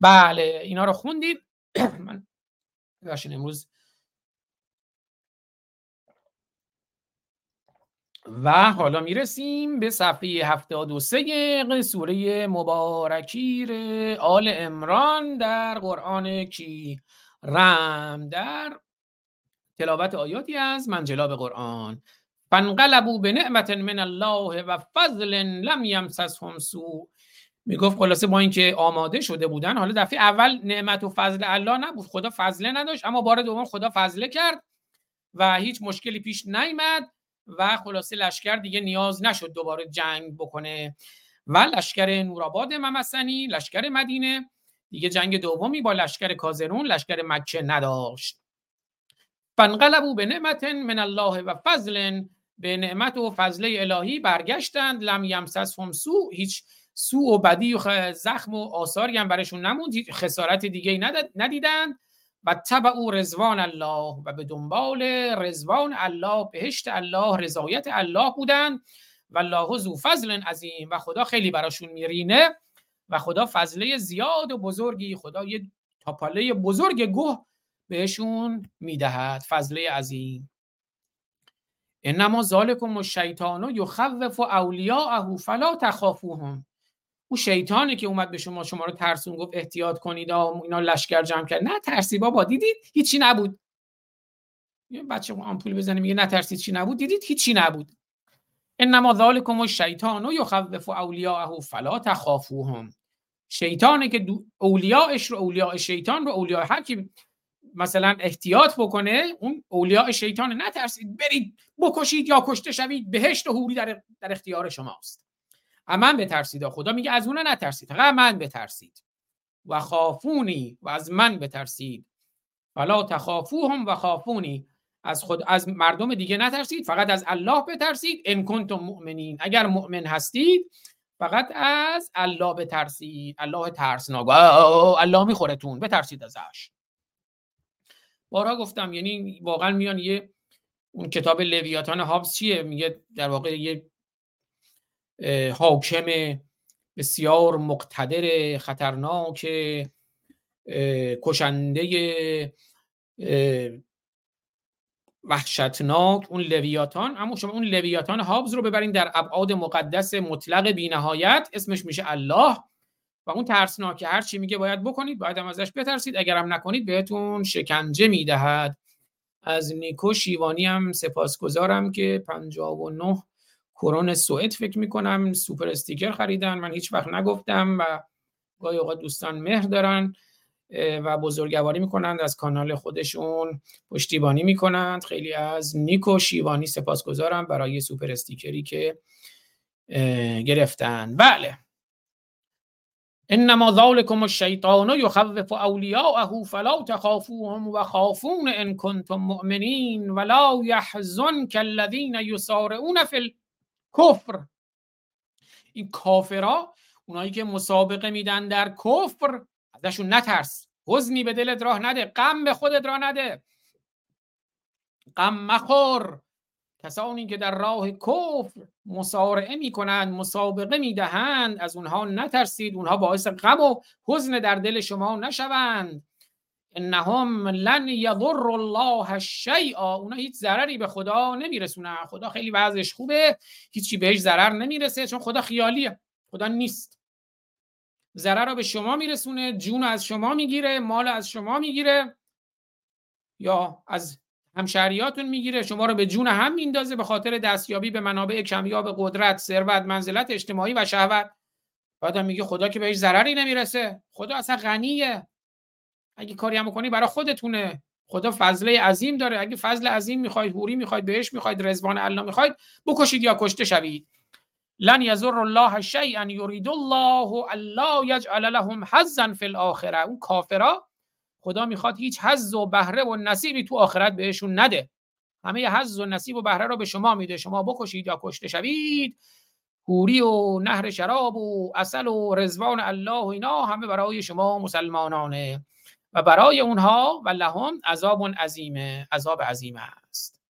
بله اینا رو خوندید من ببخشید امروز. و حالا می‌رسیم به صفحه 73 سوره مبارکیر آل امران در قرآن کی. رم در تلاوت آیاتی از منجلاب قرآن. فانقلبوا به نعمت من الله و فضل لم یمسسهم سوء. می‌گفت خلاصه با اینکه آماده شده بودن حالا دفعه اول نعمت و فضل الله نبود. خدا فضله نداشت اما بار دوم خدا فضله کرد و هیچ مشکلی پیش نیامد و خلاصه لشکر دیگه نیاز نشد دوباره جنگ بکنه. و لشکر نورآباد ممسنی لشکر مدینه. دیگه جنگ دومی با لشکر کازرون لشکر مکه نداشت. فانقلبوا به نعمت من الله و فضل به نعمت و فضله الهی برگشتند لم یمسسهم سو هیچ سو و بدی و زخم و آثاری هم برشون نموند هیچ خسارت دیگه ندیدند. و تبع رزوان الله و به دنبال رزوان الله بهشت الله رضایت الله بودند. و الله ذو فضل عظیم و خدا خیلی براشون میرینه. و خدا فضله زیاد و بزرگی خدا یه تاپاله بزرگ گوه بهشون می‌دهد فضله عظیم. انما ذالکم الشیطان یخوف اولیاءه فلا تخافوهم. اون شیطانی که اومد به شما شما رو ترسون گفت احتیاط کنید اینا لشکر جمع کرد نه ترسی بابا دیدید؟ هیچی نبود. یه بچه آمپول بزنه میگه نه ترسید چی نبود؟ دیدید؟ هیچی نبود. انما ذالکم الشیطان یخوف اولیاءه فلا تخافوهم. شیطانه که اولیاءش رو اولیاء شیطان رو اولیاء هر کی مثلا احتیاط بکنه اون اولیاء شیطان نترسید برید بکشید یا کشته شوید بهشت و حوری در, در اختیار شماست. من بترسید خدا میگه از اون نترسید فقط من بترسید. و خافونی و از من بترسید. فلا تخافوهم و خافونی از خود از مردم دیگه نترسید فقط از الله بترسید. ان کنتم مؤمنین اگر مؤمن هستید فقط از الله بترسید. الله ترسناک. الله میخورتون بترسید ازش. بارها گفتم یعنی واقعا میان یه اون کتاب لویاتان هابس چیه؟ میگه در واقع یه حاکم بسیار مقتدر خطرناک کشنده وحشتناک. اون لویاتان اما شما اون لویاتان هابز رو ببرین در ابعاد مقدس مطلق بینهایت اسمش میشه الله. اون ترسناکه هر چی میگه باید بکنید باید هم ازش بترسید. اگر هم نکنید بهتون شکنجه می‌دهد. از نیکو شیوانی هم سپاسگزارم که 59 کرون سوئد فکر می‌کنم super sticker خریدن. من هیچ وقت نگفتم و گاهی اوقات دوستان مهر دارن و بزرگواری می‌کنند از کانال خودشون پشتیبانی می‌کنند. خیلی از نیکو شیوانی سپاسگزارم برای super sticker ی که گرفتن. بله. انما ذالکم الشیطان یخوف اولیاءه فلا تخافوهم و خافون ان کنتم مؤمنین ولا يحزنك الذين يسارعون فی الكفر این کافرا اونایی که مسابقه میدن در کفر ازشون نترس. حزنی به دلت راه نده غم به خودت راه نده. غم مخور. کسانی که در راه کفر مسارعه می‌کنند مسابقه می‌دهند از اونها نترسید اونها باعث غم و حزن در دل شما نشوند. انهم لن یضر الله شیئا اونا هیچ ضرری به خدا نمیرسونن. خدا خیلی وضعش خوبه هیچی بهش ضرر نمی‌رسه چون خدا خیالیه. خدا نیست. ضرر رو به شما میرسونه جون از شما می‌گیره مال از شما می‌گیره یا از همشهریاتون می‌گیره شما رو به جون هم میندازه به خاطر دستیابی به منابع کمیاب قدرت ثروت منزلت اجتماعی و شهوت. بعد میگه خدا که بهش ضرری نمی‌رسه. خدا اصلا غنیه. اگه کاری هم کنی برای خودتونه. خدا فضله عظیم داره. اگه فضل عظیم می‌خواید حوری می‌خواید بهش می‌خواید رزوان الله می‌خواید بکشید یا کشته شوید. لن یزر الله شیئا یرید الله الا یجعل لهم حظا فی الاخره. اون کافرا خدا می‌خواد هیچ حظ و بهره و نصیبی تو آخرت بهشون نده. همه حظ و نصیب و بهره رو به شما میده. شما بکشید یا کشته شوید. حوری و نهر شراب و اصل و رزوان الله و اینا همه برای شما مسلمانانه. و برای اونها و لهم عذاب عظیمه عذاب عظیم است.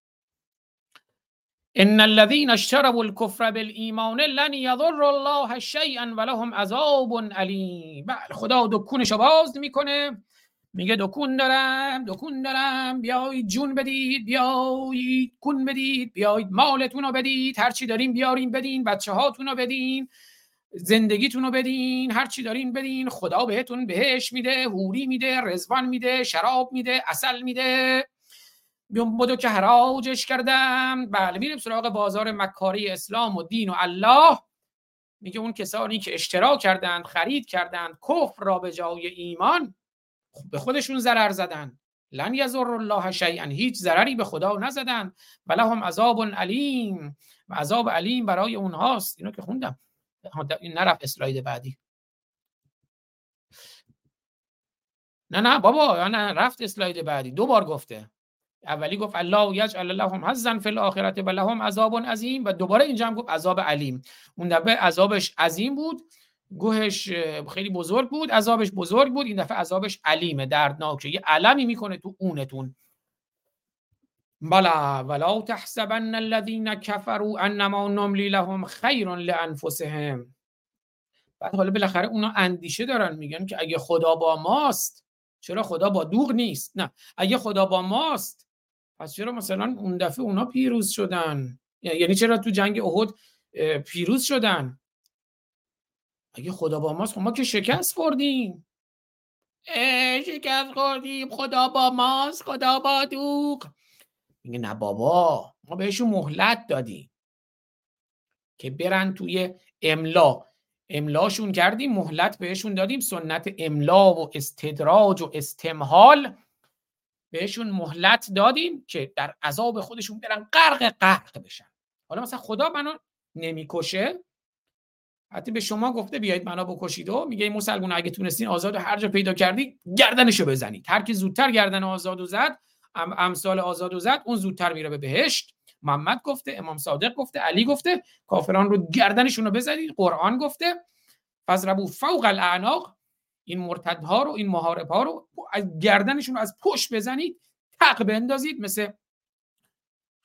ان الذين اشتروا الكفر بالایمان لن يضر الله شيئا ولهم عذاب علیم. بله خدا دکونشو باز می‌کنه. میگه دکون دارم دکون دارم بیایید جون بدید بیایید کون بدید بیایید مالتون رو بدید هرچی دارین بیارین بدین بچه هاتون رو بدین زندگیتون رو بدین هرچی دارین بدین خدا بهتون بهش میده حوری میده رزوان میده شراب میده اصل میده. بدو که حراجش کردم. بله میریم سراغ بازار مکاری اسلام و دین و الله. میگه اون کسانی که اشتراک کردند خرید کردند کفر را به جای ایمان به خودشون ضرر زدن. لن یضر الله شیئا هیچ ضرری به خدا نزدن. و لهم عذاب علیم. و عذاب علیم برای اونهاست. اینو که خوندم. این نرفت اسلاید بعدی. نه نه بابا نه رفت اسلاید بعدی. دو بار گفته. اولی گفت الله یجعل لهم حظا فی الاخره و لهم عذاب عظیم. و دوباره اینجا هم گفت عذاب علیم. اون دفعه عذابش عظیم بود. گوهش خیلی بزرگ بود عذابش بزرگ بود. این دفعه عذابش علیمه دردناکه. یه علمی می‌کنه تو اونتون. بلا ولا تحسبن الذين كفروا انما نملی لهم خیر لانفسهم. بعد حالا بالاخره اونا اندیشه دارن میگن که اگه خدا با ماست چرا خدا با دوغ نیست؟ نه. اگه خدا با ماست پس چرا مثلا اون دفعه اونا پیروز شدن؟ یعنی چرا تو جنگ احد پیروز شدن؟ اگه خدا با ماست خب ما که شکست خوردیم. شکست خوردیم. خدا با ماست خدا با دوغ. میگه نه بابا ما بهشون مهلت دادیم. که برن توی املا. املاشون کردیم مهلت بهشون دادیم. سنت املا و استدراج و استمهال بهشون مهلت دادیم که در عذاب خودشون برن غرق غرق بشن. حالا مثلا خدا منو نمی‌کشه. حتی به شما گفته بیایید منو بکشید. و میگه این مسلمون اگه تونستین آزاد هر جا پیدا کردی گردنشو بزنید. هر کی زودتر گردن آزاد و زد امثال آزاد و زد اون زودتر میره به بهشت. محمد گفته امام صادق گفته علی گفته کافران رو گردنشون رو بزنید. قرآن گفته فضربو فوق الاعناق این مرتدها رو این محارب ها رو از گردنشون رو از پشت بزنید تق بندازید مثل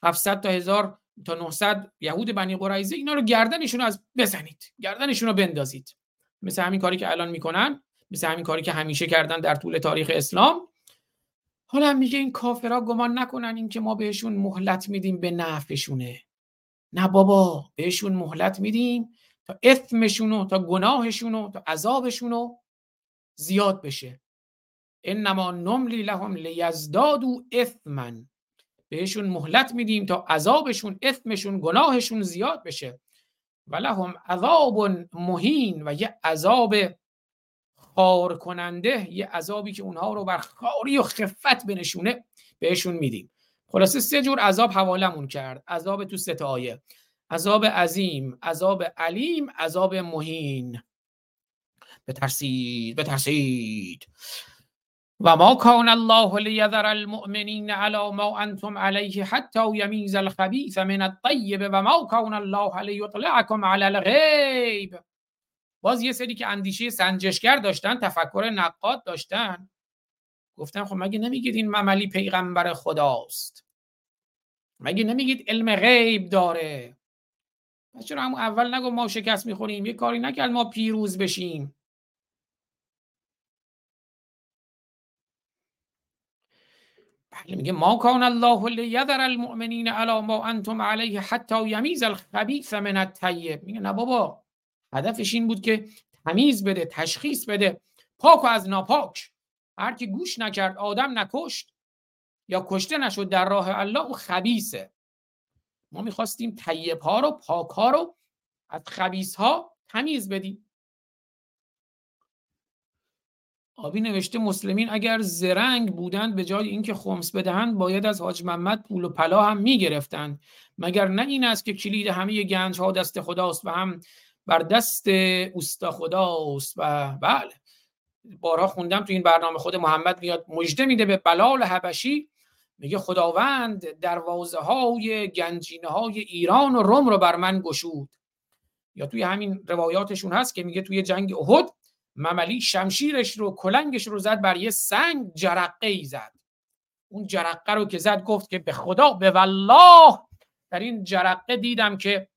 700 تا هزار تا 900 یهود بنی قریزه اینا رو گردنشون از بزنید. گردنشون رو بندازید. مثل همین کاری که الان می‌کنن مثل همین کاری که همیشه کردن در طول تاریخ اسلام. حالا میگه این کافرها گمان نکنن این که ما بهشون مهلت میدیم به نفعشونه. نه بابا بهشون مهلت میدیم تا اثمشونو تا گناهشونو تا عذابشونو زیاد بشه. انما نملی لهم لیزدادو اثما بهشون مهلت میدیم تا عذابشون اثمشون گناهشون زیاد بشه. و لهم عذاب مهین و یه عذاب خار کننده یه عذابی که اونها رو بر خاری و خفت بنشونه بهشون میدیم. خلاصه سه جور عذاب حوالمون کرد. عذاب تو سه آیه. عذاب عظیم عذاب علیم عذاب مهین. بترسید بترسید. و ما کان الله لیذر المؤمنین علی ما انتم علیه حتی یمیز الخبیث من الطیب و ما کان الله لیطلعکم علی الغیب. باز یه سری که اندیشه سنجشگر داشتن تفکر نقاد داشتن. گفتم خب مگه نمیگید این مملی پیغمبر خداست؟ مگه نمیگید علم غیب داره؟ چرا همون اول نگو ما شکست می‌خوریم؟ یه کاری نکرد ما پیروز بشیم. بله میگه ما کان الله لیذر المؤمنین علی ما انتم علیه حتی یمیز الخبیث من الطیب. میگه نه بابا هدفش این بود که تمیز بده تشخیص بده پاک و از ناپاک. هر کی گوش نکرد آدم نکشت یا کشته نشد در راه الله او خبیسه ما می‌خواستیم طیب ها رو پاک ها رو از خبیس ها تمیز بدیم. آبی نوشته مسلمین اگر زرنگ بودند به جای اینکه خمس بدهند باید از حاج محمد پول و پلا هم می‌گرفتند. مگر نه این است که کلید همه گنج ها دست خداست و هم بر دست اوستا خداست؟ و بله. بارها خوندم تو این برنامه خود محمد میاد مژده میده به بلال حبشی. میگه خداوند دروازه های گنجینه های ایران و روم رو بر من گشود. یا توی همین روایاتشون هست که میگه توی جنگ احد مملی شمشیرش رو کلنگش رو زد بر یه سنگ جرقه ای زد. اون جرقه رو که زد گفت که به خدا به والله. در این جرقه دیدم که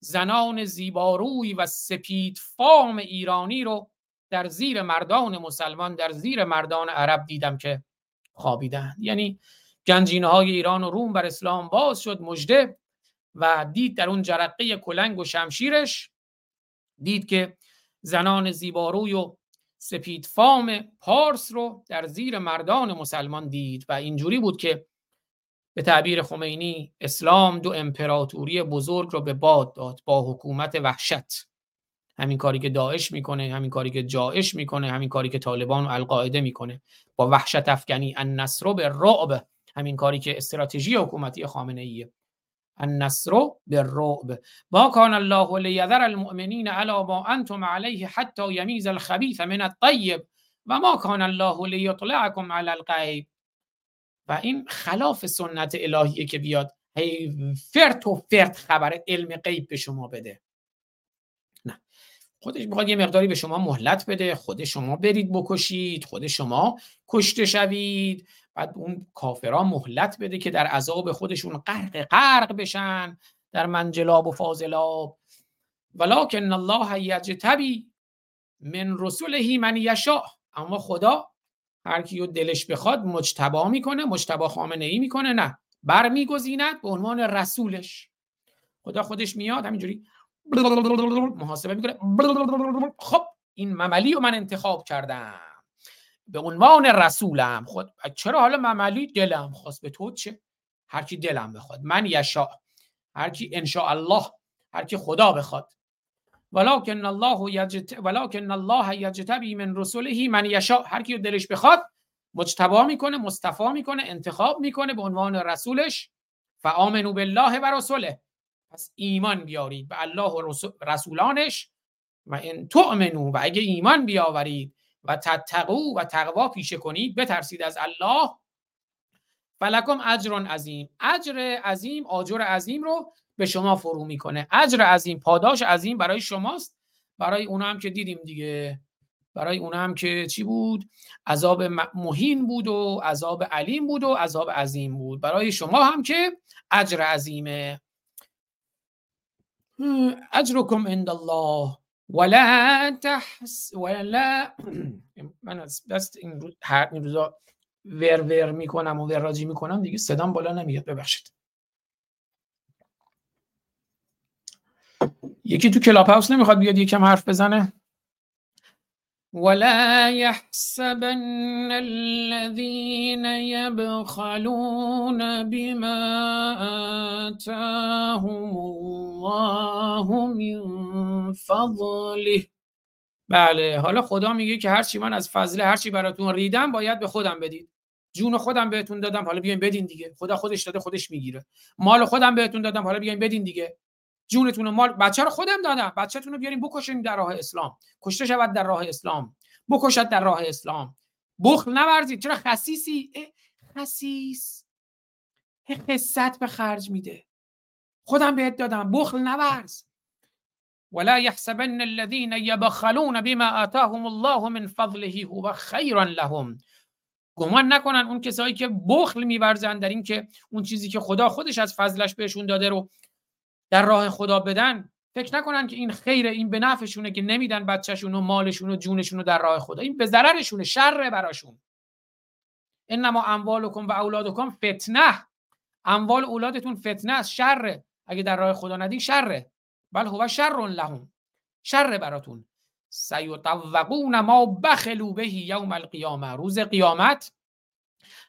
زنان زیباروی و سپید فام ایرانی رو در زیر مردان مسلمان در زیر مردان عرب دیدم که خوابیدن. یعنی گنجینه های ایران و روم بر اسلام باز شد مجده و دید در اون جرقه کلنگ و شمشیرش دید که زنان زیباروی و سپید فام پارس رو در زیر مردان مسلمان دید و اینجوری بود که به تعبیر خمینی اسلام دو امپراتوری بزرگ رو به باد داد با حکومت وحشت. همین کاری که داعش می‌کنه همین کاری که جاعش می‌کنه همین کاری که طالبان و القاعده می‌کنه. با وحشت افکنی النصر به رعب همین کاری که استراتژی حکومتی خامنه ایه النصر بالرعب. ما کان الله لیذر المؤمنین علی ما انتم علیه حتی یمیز الخبیث من الطیب و ما کان الله لیطلعکم علی الغیب و این خلاف سنت الهیه که بیاد هی فرت و فرت خبر علم غیب به شما بده. نه. خودش می‌خواد یه مقداری به شما مهلت بده خود شما برید بکشید خود شما کشته شوید. بعد اون کافرها مهلت بده که در عذاب خودشون غرق غرق بشن در منجلاب و فاضلاب. ولکن الله یجتبی من رسوله من یشاء. اما خدا هر کیو دلش بخواد مجتبا می‌کنه مجتبا خامنه ای می‌کنه نه برمیگزیند به عنوان رسولش. خدا خودش میاد همینجوری محاسبه می‌کنه. خب این مملی رو من انتخاب کردم. به عنوان رسولم خود. چرا حالا مملی دلم خواست به تو چه؟ هر کی دلم بخواد. من یشا هر کی ان الله. هر کی خدا بخواد. ولکن الله یجت ولکن الله یجتبی من رسوله من یشا هر کی دلش بخواد مجتبا می‌کنه مصطفی می‌کنه انتخاب می‌کنه به عنوان رسولش. فآمنوا بالله و رسوله پس ایمان بیارید به الله و رسولانش. و ان تؤمنوا. و اگه ایمان بیاورید و تتقو و تقوا پیشه کنید بترسید از الله. فلکم اجر عظیم. اجر عظیم آجر عظیم رو به شما فرو می‌کنه. اجر عظیم پاداش عظیم برای شماست. برای اون هم که دیدیم دیگه. برای اون هم که چی بود؟ عذاب مهین بود و عذاب علیم بود و عذاب عظیم بود. برای شما هم که اجر عظیمه. اجرکم عند الله. ولا تحس ولا من از دست این روز هر این روزا ور ور می‌کنم و وراجی می‌کنم دیگه صدام بالا نمیاد ببخشید. یکی تو کلاب هاوس نمی‌خواد بیاد یکم حرف بزنه؟ ولا يحسبن الذين يبخلون بما آتاهم الله من فضله بله حالا خدا میگه که هرچی من از فضله هرچی براتون ریدم باید به خودم بدید جون خودم بهتون دادم حالا بیاین بدین دیگه. خدا خودش داده خودش می‌گیره. مال خودم بهتون دادم حالا بیاین بدین دیگه. جونتون مال بچه رو خودم دادم. بچه‌تون رو بیارین بکشین در راه اسلام. کشته شود در راه اسلام. بکشد در راه اسلام. بخل نورزید. چرا خسیسی خسیس قصت به خرج میده. خودم بهت دادم. بخل نورز. ولا يحسبن الذين يبخلون بما آتاهم الله من فضله هو خيرا لهم. گمان نکنن اون کسایی که بخل میورزن در این که اون چیزی که خدا خودش از فضلش بهشون داده رو در راه خدا بدن فکر نکنن که این خیره این به نفعشونه که نمیدن بچهشون و مالشون و جونشون رو در راه خدا. این به ضررشونه شر براشون. انما اموالکم و اولادکم فتنه. اموال اولادتون فتنه است شره. اگه در راه خدا ندین شره. بل هو شر لهم. شر براتون. سیطوقون ما بخلوا به یوم القیامه. روز قیامت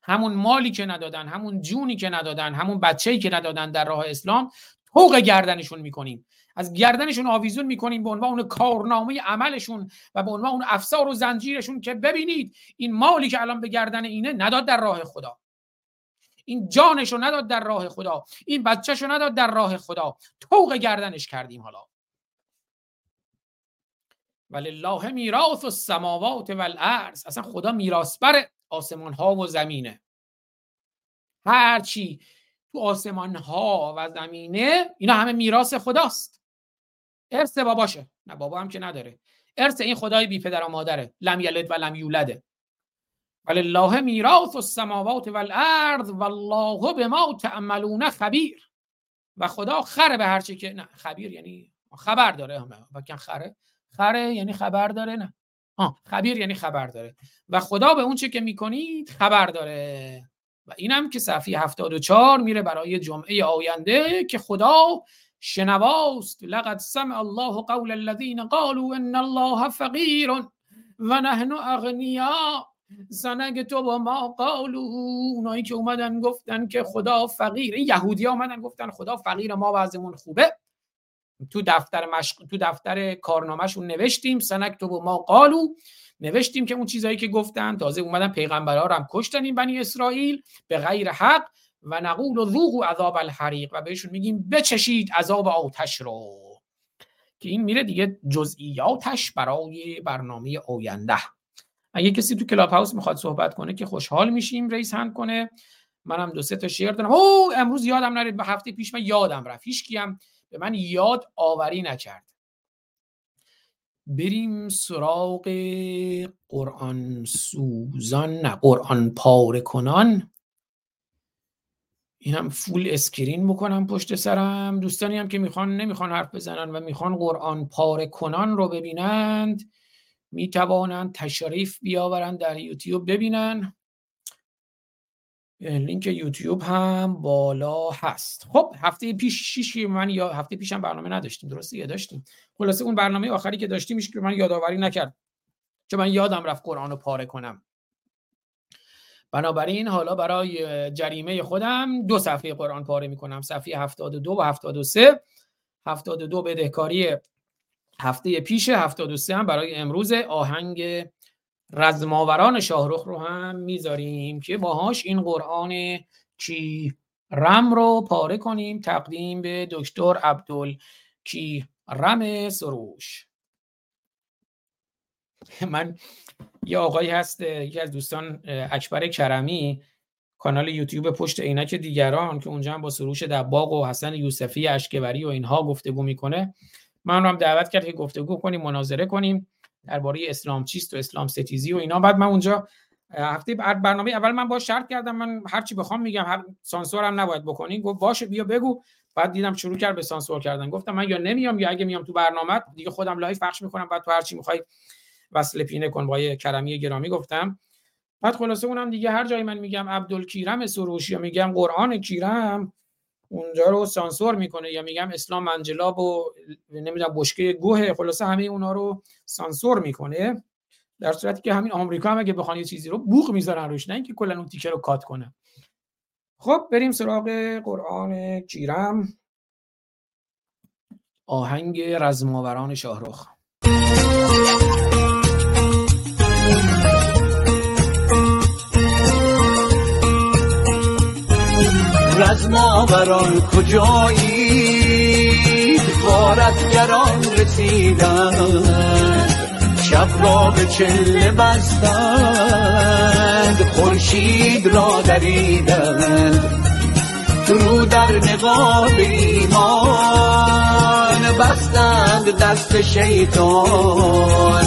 همون مالی که ندادن همون جونی که ندادن همون بچه‌ای که ندادن در راه اسلام طوق گردنشون می‌کنیم. از گردنشون آویزون می‌کنیم به عنوان کارنامه عملشون و به عنوان اون افسار و زنجیرشون که ببینید این مالی که الان به گردن اینه نداد در راه خدا. این جانشو نداد در راه خدا. این بچهشو نداد در راه خدا. طوق گردنش کردیم حالا. ولله میراث السماوات والارض. اصلا خدا میراثبر آسمان ها و زمینه. هر چی تو آسمان ها و زمینه اینا همه میراث خداست. ارث باباشه. نه بابا هم که نداره. ارث این خدای بی پدر و مادره. لم یلد و لم یولده. ولله میراث السماوات والارض والله بما تعملون خبیر. و خدا خره به هرچی که نه خبیر یعنی خبر داره. همه خره. خره یعنی خبر داره نه. آه خبیر یعنی خبر داره. و خدا به اون چه که می‌کنید خبر داره. و اینم که صفحه 74 میره برای جمعه آینده که خدا شنواست لقد سمع الله قول الذين قالوا ان الله فقیر و نحن اغنیا زنگ تو با ما قالو اونایی که اومدن گفتن که خدا فقیر این یهودی اومدن گفتن خدا فقیر ما وضعمون خوبه. تو دفتر مشق... تو دفتر کارنامهشون نوشتیم سنک تو با ما قالو نوشتیم که اون چیزایی که گفتن تازه اومدن پیغمبرها رو هم کشتن این بنی اسرائیل به غیر حق و نقول و ذوقوا عذاب الحریق و بهشون میگیم بچشید عذاب آتش رو. که این میره دیگه جزئیاتش برای برنامه آینده. اگه کسی تو کلاب هاوس می‌خواد صحبت کنه که خوشحال میشیم رئیس هند کنه. منم دو سه تا شعر دارم. او امروز یادم نرید به هفته پیش من یادم رفت. هیچ به من یاد آوری نکرد. بریم سراغ قرآن سوزان نه قرآن پاره کنان. اینم full screen بکنم پشت سرم. دوستانی هم که می‌خوان نمی‌خوان حرف بزنن و می‌خوان قرآن پاره کنان رو ببینند می‌توانند تشریف بیاورند در یوتیوب ببینن. لینک یوتیوب هم بالا هست. خب هفته پیش شیشی من یا هفته پیشم برنامه نداشتیم. درسته یا داشتیم. خلاصه اون برنامه آخری که داشتیم که من یادآوری نکرد. چون من یادم رفت قرآن رو پاره کنم. بنابراین حالا برای جریمه خودم دو صفحه قرآن پاره می‌کنم. صفحه 72 و 73 72 بدهکاری هفته پیش 73 هم برای امروز آهنگ رزماوران شاهرخ رو هم می‌ذاریم که باهاش این قرآن کی رم رو پاره کنیم تقدیم به دکتر عبدال کی رم سروش. من یه آقایی هست یکی از دوستان اکبر کرمی کانال یوتیوب پشت عینک دیگران که اونجا هم با سروش دباغ و حسن یوسفی اشکوری و اینها گفتگو می‌کنه. من رو هم دعوت کرد که گفتگو کنیم مناظره کنیم. درباره اسلام چیست و اسلام ستیزی و اینا. بعد من اونجا هفته برنامه اول من با شرط کردم من هر چی بخوام میگم هر سانسور هم نباید بکنین گفت باشه بیا بگو. بعد دیدم شروع کرد به سانسور کردن. گفتم من یا نمیام یا اگه میام تو برنامه دیگه خودم live پخش می‌کنم. بعد تو هر چی می‌خوای وصل پینه کن با کرمی گرامی گفتم. بعد خلاصه اونم دیگه هر جایی من میگم عبدالکیرم سروشی یا میگم قرآن کیرم اونجا رو سانسور می‌کنه یا میگم اسلام منجلاب و نمی‌دونم بشکه گوه خلاصه همه اونا رو سانسور می‌کنه. در صورتی که همین آمریکا هم اگه بخوان یه چیزی رو بوق می‌ذارن روش نه اینکه کلا اون تیکه رو cut کنه خب بریم سراغ قرآن کیرم. آهنگ رزماوران شاهرخ. رزماوران کجایی؟ غارتگران رسیدند شب را به چله بستند. خورشید را دریدند. رو در نقاب ایمان بستند دست شیطان.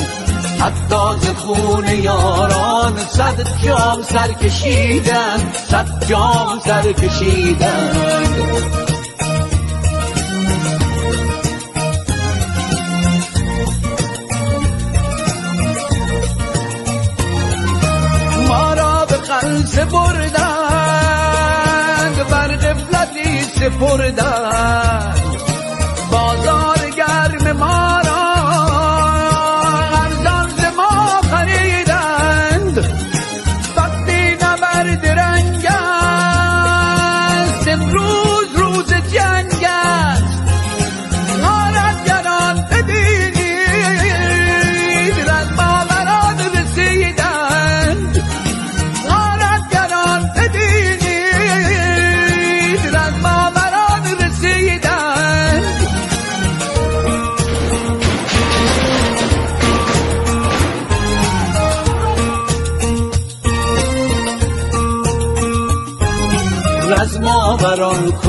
حتی ز خون یاران صد جام سر کشیدن صد جام سر کشیدن. ما را به بردند بر غفلتی سپردند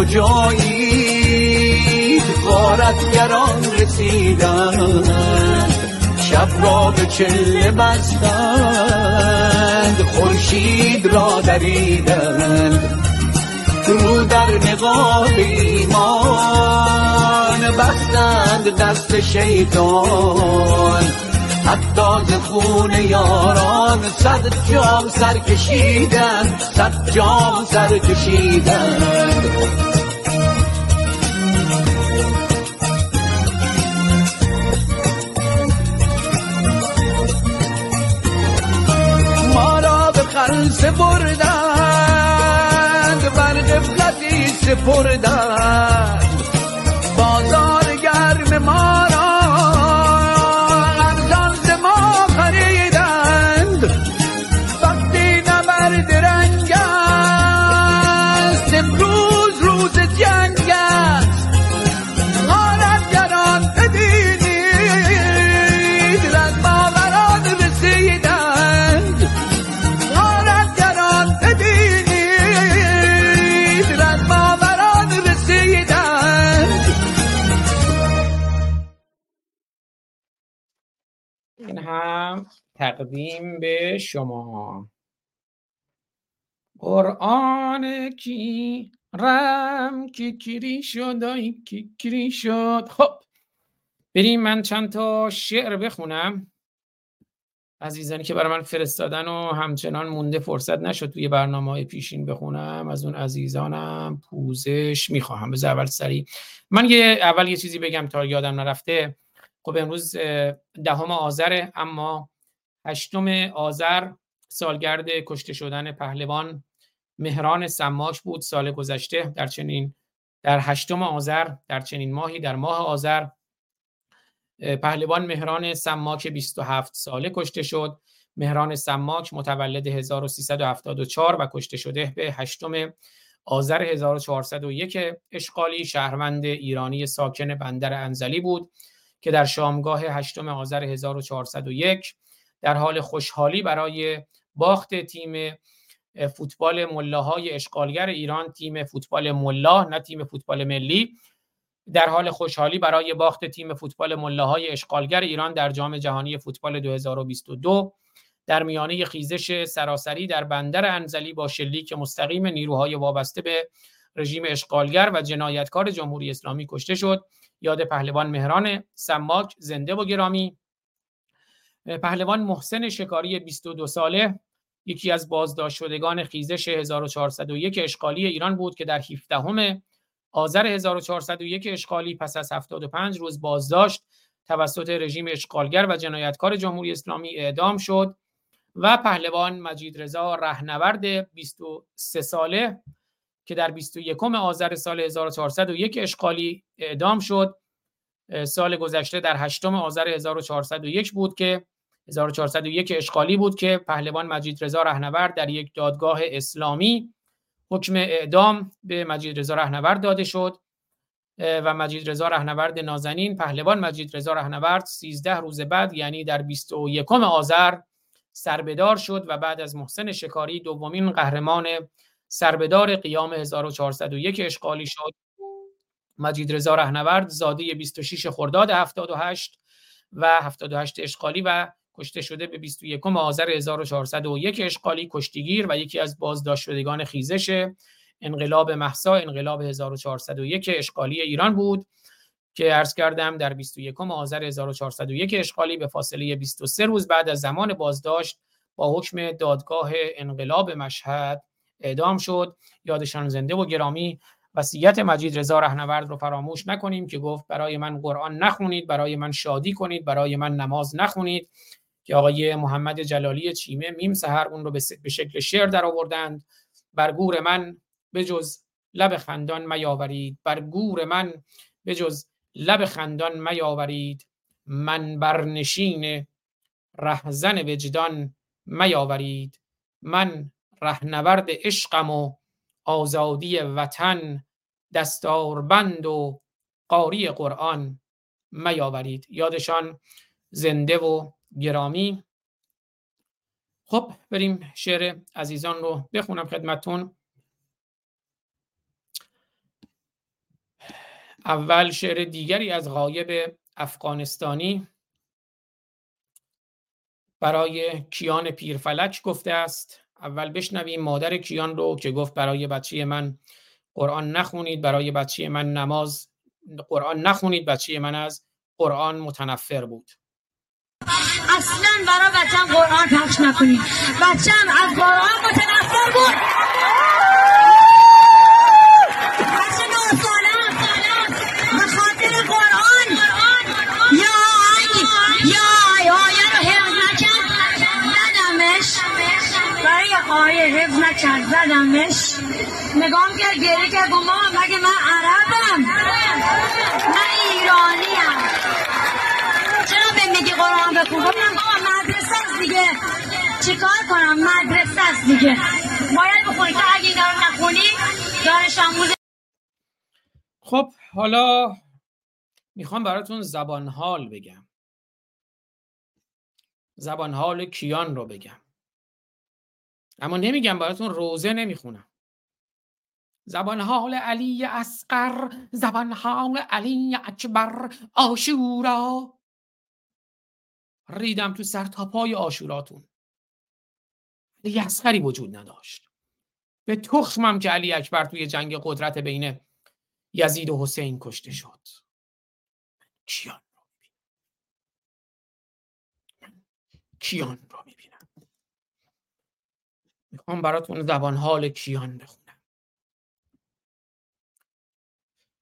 کجایید غارتگران رسیدند شب را به چله بستند خورشید را دریدند. رو در نقاب ایمان بستند دست شیطان. حتی خون یاران صد جام سر کشیدن صد جام سر کشیدن. ما را به خلصه بردند بر قفلتی سپردند تقدیم به شما. قرآن کی رم کی شد آی کی کری شد. خب بریم من چند تا شعر بخونم. عزیزانی که برای من فرستادن و همچنان مونده فرصت نشد توی برنامه های پیشین بخونم از اون عزیزانم پوزش می‌خواهم. بذار اول سریع. من یه اول یه چیزی بگم تا یادم نرفته. خب امروز دهم آذره اما هشتم آذر سالگرد کشته شدن پهلوان مهران سماک بود. سال گذشته در چنین در هشتم آذر در چنین ماهی در ماه آذر پهلوان مهران سماک 27 ساله کشته شد. مهران سماک متولد 1374 و کشته شده به هشتم آذر 1401 اشغالی شهروند ایرانی ساکن بندر انزلی بود که در شامگاه هشتم آذر 1401 در حال خوشحالی برای باخت تیم فوتبال ملاهای اشغالگر ایران تیم فوتبال ملا نه تیم فوتبال ملی. در حال خوشحالی برای باخت تیم فوتبال ملاهای اشغالگر ایران در جام جهانی فوتبال 2022 در میانه خیزش سراسری در بندر انزلی با شلیک مستقیم نیروهای وابسته به رژیم اشغالگر و جنایتکار جمهوری اسلامی کشته شد. یاد پهلوان مهران سماک زنده و گرامی. پهلوان محسن شکاری 22 ساله یکی از بازداشت شدگان خیزش 1401 اشغالی ایران بود که در 17 آذر 1401 اشغالی پس از 75 روز بازداشت توسط رژیم اشغالگر و جنایتکار جمهوری اسلامی اعدام شد و پهلوان مجید رضا رهنورد 23 ساله که در 21 آذر سال 1401 اشغالی اعدام شد. سال گذشته در 8 آذر 1401 بود که 1401 اشغالی بود که پهلوان مجید رضا رهنورد در یک دادگاه اسلامی حکم اعدام به مجید رضا رهنورد داده شد و مجید رضا رهنورد نازنین پهلوان مجید رضا رهنورد 13 روز بعد یعنی در 21 آذر سربدار شد و بعد از محسن شکاری دومین قهرمان سربدار قیام 1401 اشغالی شد. مجید رضا رهنورد زاده 26 خرداد 78 و 78 اشغالی و کشته شده به 21 آذر 1401 اشغالی کشتیگیر و یکی از بازداشت شدگان خیزش انقلاب محسا انقلاب 1401 اشغالی ایران بود که عرض کردم در 21 آذر 1401 اشغالی به فاصله 23 روز بعد از زمان بازداشت با حکم دادگاه انقلاب مشهد اعدام شد. یادشان زنده و گرامی وصیت مجید رضا رهنورد رو فراموش نکنیم که گفت برای من قرآن نخونید برای من شادی کنید برای من نماز نخونید. که آقای محمد جلالی چیمه میم سهر اون رو به شکل شعر در آوردند بر گور من بجز لب خندان میاورید. بر گور من بجز لب خندان میاورید. من برنشین رهزن وجدان میاورید. من رهنورد عشقم و آزادی وطن دستاربند و قاری قرآن میاورید. یادشان زنده و گرامی. خب بریم شعر عزیزان رو بخونم خدمتون. اول شعر دیگری از غایب افغانستانی. برای کیان پیرفلک گفته است. اول بشنویم مادر کیان رو که گفت برای بچه من قرآن نخونید برای بچه من نماز قرآن نخونید بچه من از قرآن متنفر بود. اصلا برای بچم قرآن پخش نکنید. بچم از قرآن متنفر بود. بچه نه ساله قرآن. یا آی یا زدمش. نگام کرد گریه کرد گفت مگه من عربم؟ من ایرانیم. قرآن بخون گفتم بابا مدرسه است دیگه. چیکار کنم؟ مدرسه است دیگه. باید بخونی که اگه اینا رو نخونی دانش آموز خب حالا می‌خوام براتون زبان حال بگم. زبان حال کیان رو بگم. اما نمیگم براتون روزه نمی‌خونم. زبان حال علی اصغر زبان حال علی اکبر آشورا ریدم تو سر تا پای آشوراتون. اصغری وجود نداشت. به تخمم که علی اکبر توی جنگ قدرت بین یزید و حسین کشته شد. کیان رو می‌بینم. کیان رو می‌بینم. می‌خوام براتون زبان حال کیان بخونم.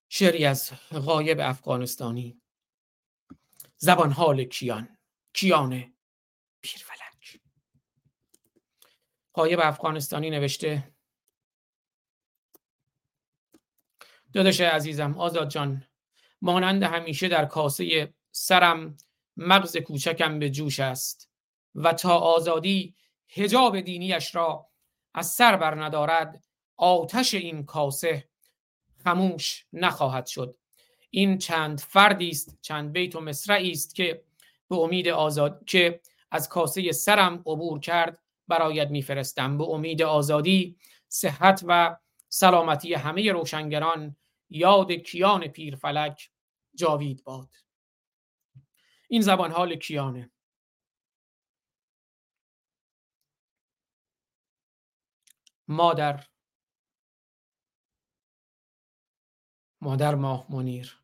شعری از غایب افغانستانی. زبان حال کیان. کیان پیرفلک غایب افغانستانی نوشته. داداش عزیزم آزاد جان مانند همیشه در کاسه سرم مغز کوچکم به جوش است و تا آزادی هجاب دینیش را از سر بر ندارد آتش این کاسه خموش نخواهد شد. این چند فردی است چند بیت و مصرعی است که به امید آزاد که از کاسه سرم عبور کرد برایت میفرستم. به امید آزادی صحت و سلامتی همه روشنگران یاد کیان پیرفلک جاوید باد. این زبان حال کیانه؟ مادر. مادر ماه منیر.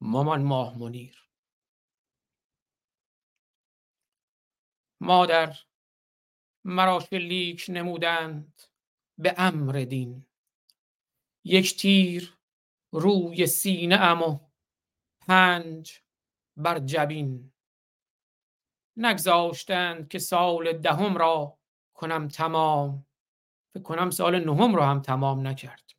مامان ماه منیر. مادر مرا شلیک نمودند به امر دین. یک تیر روی سینه ام پنج بر جبین. نگذاشتند که سال دهم را کنم تمام. فکر کنم سال نهم را هم تمام نکرد.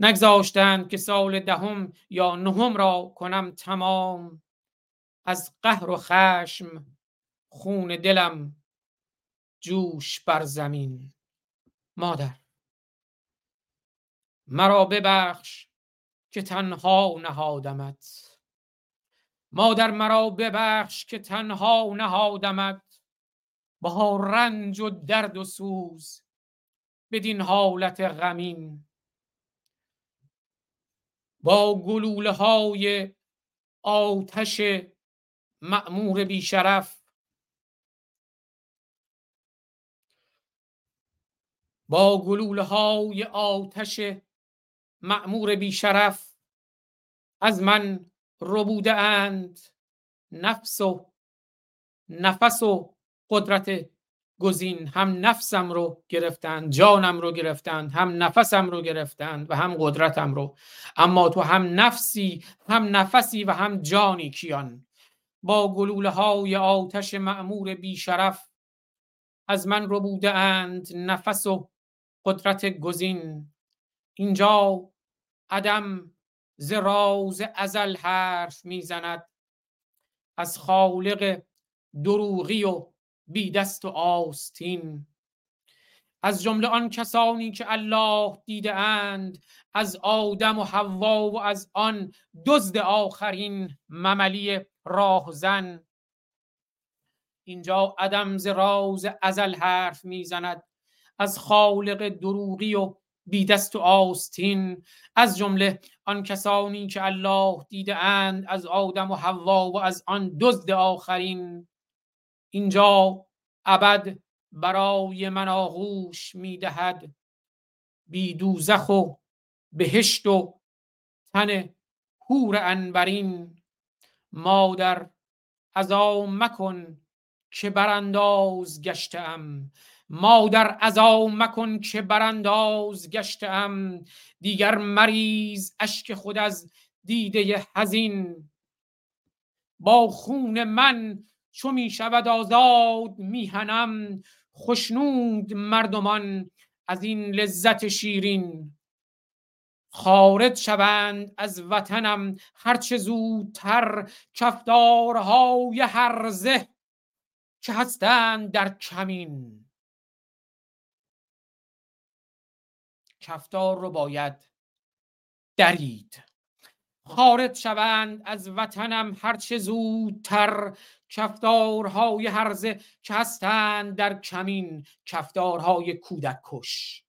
نگذاشتند که سال دهم یا نهم را کنم تمام. از قهر و خشم خون دلم جوش بر زمین. مادر مرا ببخش که تنها نهادمت. مادر مرا ببخش که تنها نهادمت. با رنج و درد و سوز بدین حالت غمین. با گلوله های آتش مأمور بیشرف با گلوله های آتش مأمور بیشرف از من ربوده اند نفس و نفس و قدرت گزین. هم نفسم رو گرفتند جانم رو گرفتند هم نفسم رو گرفتند و هم قدرتم رو. اما تو هم نفسی هم نفسی و هم جانی کیان. با گلوله های آتش معمور بیشرف از من رو بوده اند نفس و قدرت گزین. اینجا عدم ز راز ازل حرف می‌زند. از خالق دروغی و بی دست و آستین. از جمله آن کسانی که الله دیده اند از آدم و حوا و از آن دزد آخرین مملی راهزن اینجا عدم ز راز ازل حرف می‌زند. از خالق دروغی و بی دست و آستین از جمله آن کسانی که الله دیده اند از آدم و حوا و از آن دزد آخرین. اینجا ابد برای من آغوش می‌دهد بی دوزخ و بهشت و تن هور انبرین. مادر از مکن که برانداز گشتم مادر ازا مکن که برانداز گشتم. دیگر مریض اشک خود از دیده حزین. با خون من چو می شود آزاد میهنم خشنود مردمان از این لذت شیرین. خارج شوند از وطنم هرچه زودتر کفدارهای هرزه که هستند در کمین. کفتار رو باید درید. خارج شوند از وطنم هرچه زودتر کفتارهای هرزه که هستند در کمین کفتارهای کودک کش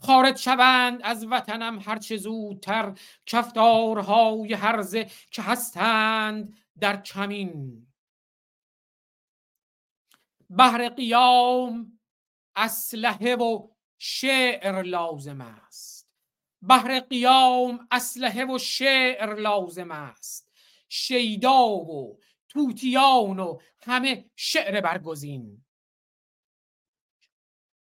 خارج شوند از وطنم هرچه زودتر کفتارهای هرزه که هستند در کمین. بهر قیام اسلحه و شعر لازم است. بهر قیام اسلحه و شعر لازم است. شیدا و توتیان و همه شعر برگزین.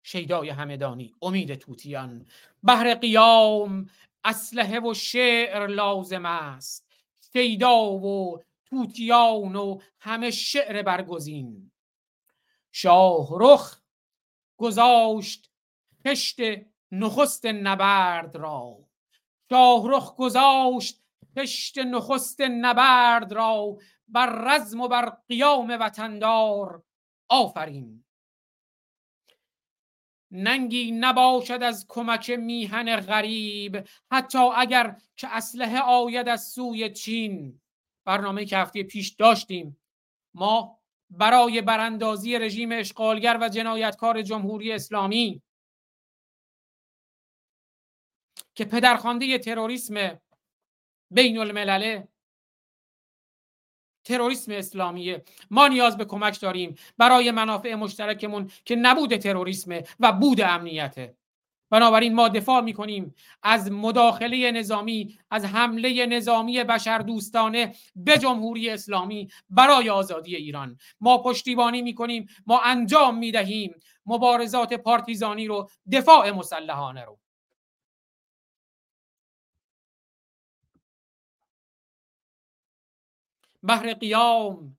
شیدای همدانی امید توتیان بهر قیام اسلحه و شعر لازم است. شیدا و توتیان و همه شعر برگزین. شاهرخ گذاشت خشت نخست نبرد را. شاهرخ گذاشت خشت نخست نبرد را. بر رزم و بر قیام وطندار آفرین. ننگی نباشد از کمک میهن غریب حتی اگر که اسلحه آید از سوی چین. برنامه که هفته پیش داشتیم. ما برای براندازی رژیم اشغالگر و جنایتکار جمهوری اسلامی که پدرخوانده تروریسم بین الملله تروریسم اسلامیه. ما نیاز به کمک داریم برای منافع مشترکمون که نبود تروریسم و بود امنیته. بنابراین ما دفاع می‌کنیم از مداخله نظامی از حمله نظامی بشردوستانه به جمهوری اسلامی برای آزادی ایران. ما پشتیبانی می‌کنیم ما انجام می‌دهیم مبارزات پارتیزانی رو دفاع مسلحانه رو. بهر قیام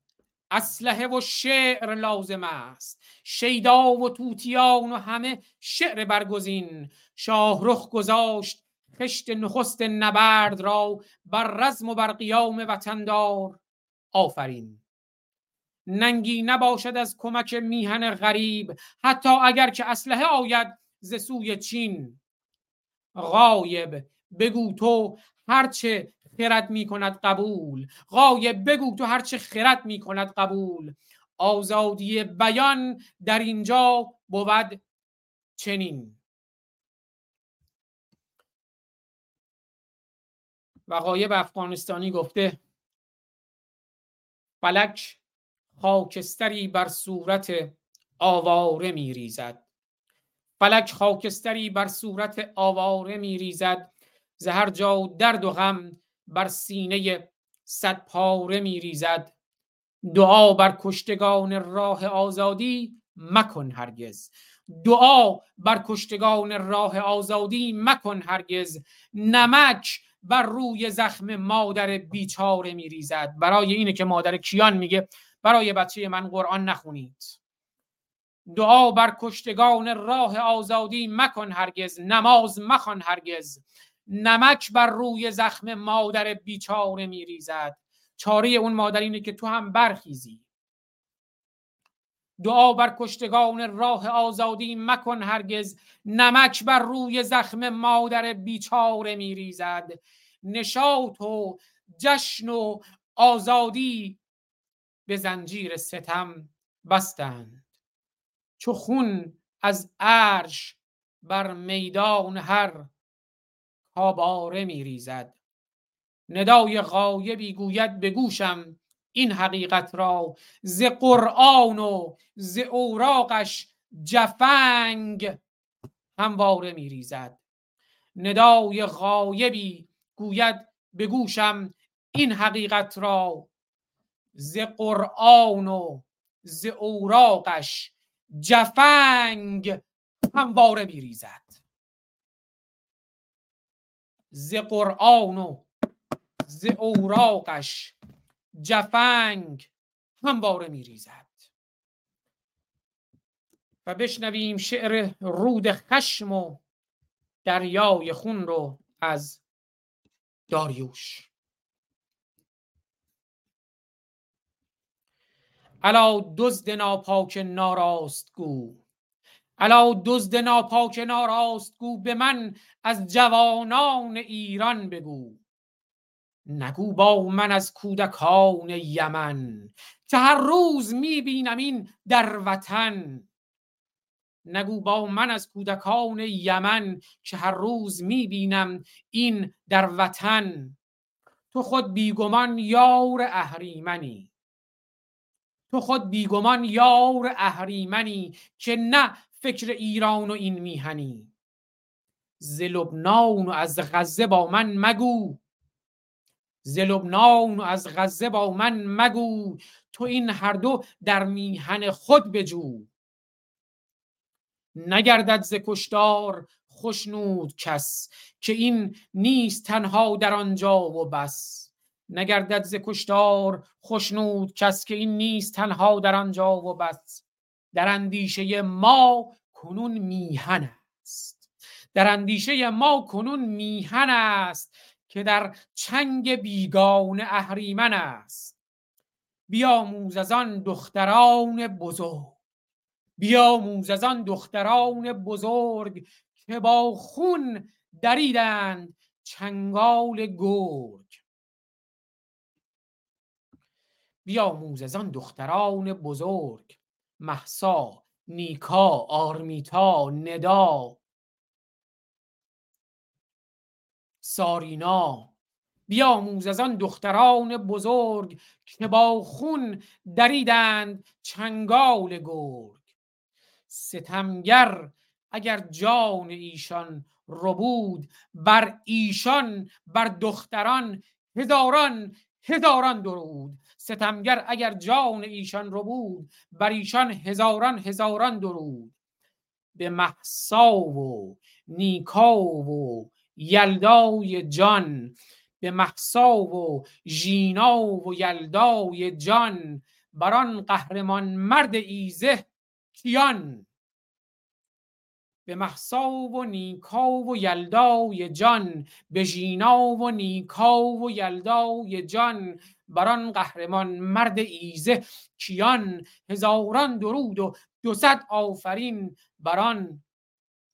اسلحه و شعر لازم است. شیدا و توتیان و همه شعر برگزین. شاهرخ گذاشت خشت نخست نبرد را بر رزم و بر قیام وطندار. آفرین! ننگی نباشد از کمک میهن غریب حتی اگر که اسلحه آید ز سوی چین. غایب! بگو تو هرچه خرد می کند قبول. غایب بگو تو هرچه خرد می کند قبول. آزادی بیان در اینجا بود چنین. و غایب افغانستانی گفته فلک خاکستری بر صورت آواره می ریزد فلک خاکستری بر صورت آواره می ریزد زهر جا درد و غم بر سینه صد پاره می ریزد. دعا بر کشتگان راه آزادی مکن هرگز. دعا بر کشتگان راه آزادی مکن هرگز. نمک بر روی زخم مادر بیچاره می ریزد. برای اینه که مادر کیان میگه برای بچه من قرآن نخونید. دعا بر کشتگان راه آزادی مکن هرگز. نماز مخوان هرگز. نمک بر روی زخم مادر بیچاره میریزد. چاره اون مادر اینه که تو هم برخیزی. دعا بر کشتگان راه آزادی مکن هرگز. نمک بر روی زخم مادر بیچاره میریزد. نشاط و جشن و آزادی به زنجیر ستم بستند. چو خون از عرش بر میدان هر کاباره می ریزد. ندای غایبی گوید به گوشم این حقیقت را ز قرآن و ز اوراقش جفنگ همواره می ریزد. ندای غایبی گوید به گوشم این حقیقت را ز قرآن و ز اوراقش جفنگ همواره می ریزد. ز قرآن و ز اوراقش جفنگ همواره می ریزد و بشنویم شعر رود خشم و دریای خون رو از داریوش. الا دزد ناپاک ناراست گو. الا دزد ناپاک ناراست گو به من از جوانان ایران بگو. نگو با من از کودکان یمن. که هر روز می‌بینم این در وطن. نگو با من از کودکان یمن. که هر روز می‌بینم این در وطن. تو خود بیگمان یار اهریمنی. تو خود بیگمان یار اهریمنی. که نه فکر ایران و این میهنی. ز لبنان و از غزه با من مگو. ز لبنان و از غزه با من مگو. تو این هر دو در میهن خود بجو. نگردد ز کشتار خشنود کس که این نیست تنها در آنجا و بس. نگردد ز کشتار خشنود کس که این نیست تنها در آنجا و بس. در اندیشه ما کنون میهن است. در اندیشه ما کنون میهن است که در چنگ بیگان اهریمن است. بیاموز از آن دختران بزرگ بیاموز از آن دختران بزرگ که با خون دریدند چنگال گرگ. بیاموز از آن دختران بزرگ محسا نیکا آرمیتا ندا. سارینا بیاموز از آن دختران بزرگ که با خون دریدند چنگال گرگ. ستمگر اگر جان ایشان ربود بر ایشان بر دختران هزاران هزاران درود ستمگر اگر جان ایشان رو بود بر ایشان هزاران هزاران درود به محسا و نیکا و یلدای جان به محسا و ژینا و یلدای جان بران قهرمان مرد ایزه کیان؟ به محسا و نیکا و یلدای جان به ژینا و نیکا و یلدای جان. بران قهرمان مرد ایزه کیان؟ هزاران درود و دوصد آفرین. بران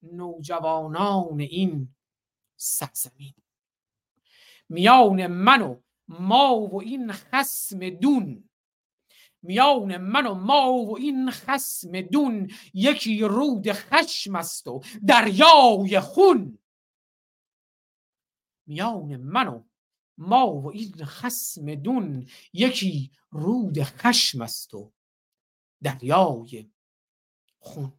نوجوانان این سرزمین. میان من و ما و این خسم دون. میان من و ما و این خسم دون یکی رود خشم است و دریای خون. میان من و ما و این خسم دون یکی رود خشم است و دریای خون.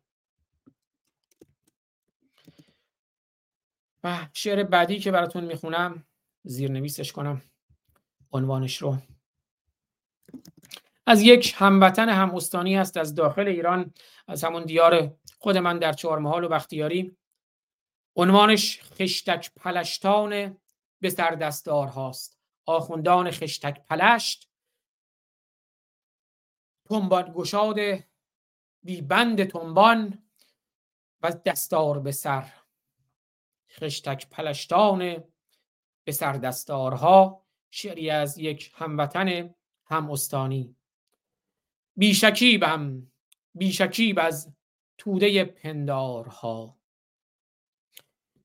و شعر بعدی که براتون می‌خونم زیرنویسش کنم عنوانش رو. از یک هموطن هم استانی است از داخل ایران از همون دیار خود من در چهارمحال و بختیاری. عنوانش خشتک پلشتان به سر هاست آخوندان خشتک پلشت. تنبان گشاد بی بند تنبان و دستار به سر. خشتک پلشتان به سر دستارها شعری از یک هموطن هم استانی بیشکیبم بیشکیب از توده پندارها.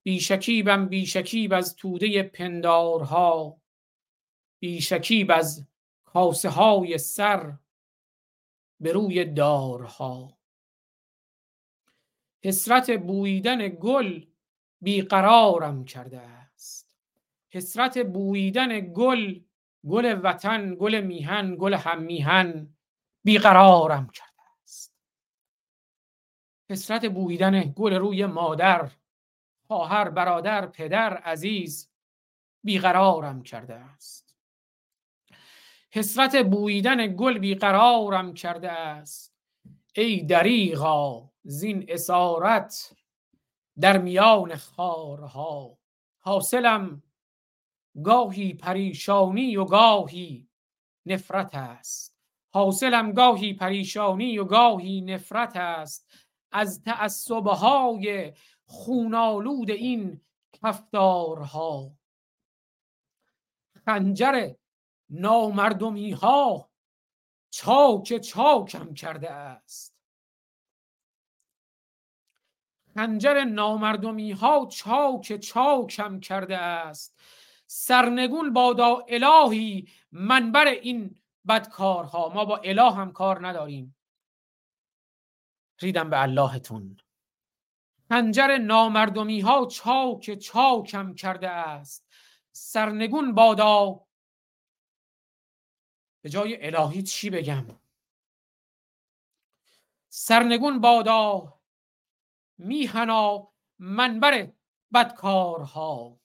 بیشکیبم بیشکیب از توده پندارها. بیشکیب از کاسه های سر به روی دارها. حسرت بویدن گل بیقرارم کرده است. حسرت بویدن گل گل وطن گل میهن گل هم میهن بیقرارم کرده است. حسرت بویدن گل روی مادر خواهر برادر پدر عزیز بیقرارم کرده است. حسرت بویدن گل بیقرارم کرده است. ای دریغا زین اسارت در میان خارها. حاصلم گاهی پریشانی و گاهی نفرت است. حاصلم گاهی پریشانی و گاهی نفرت است. از تعصبهای خونالود این کفتارها. خنجر نامردمی ها چاک چاکم کرده است. خنجر نامردمی ها چاک چاکم کرده است. سرنگون بادا الهی منبر این بدکارها ما با اله هم کار نداریم. ریدم به اللهتون. خنجر نامردمی ها چاک چاکم کرده است. سرنگون بادا. به جای الهی چی بگم؟ سرنگون بادا. میهنا منبر بدکارها.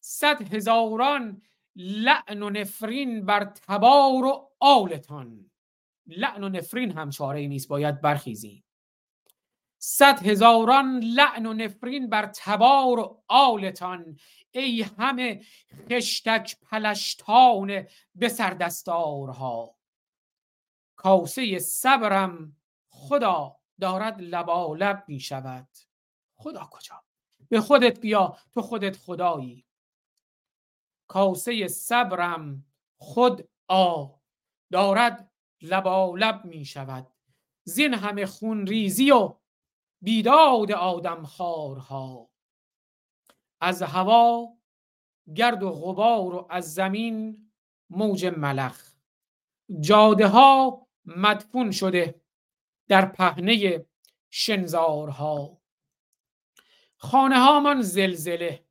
صد هزاران لعن و نفرین بر تبار و آلتان لعن و نفرین هم چاره نیست باید برخیزیم. صد هزاران لعن و نفرین بر تبار و آلتان ای همه خشتک پلشتان به سردستارها. کاسه صبرم خدا دارد لبالب می شود خدا کجا؟ به خودت بیا تو خودت خدایی. کاسه صبرم خود آ دارد لبالب می شود. زین همه خون ریزی و بیداد آدم خارها. از هوا گرد و غبار و از زمین موج ملخ. جاده ها مدفون شده در پهنه شنزارها. خانه هامان زلزله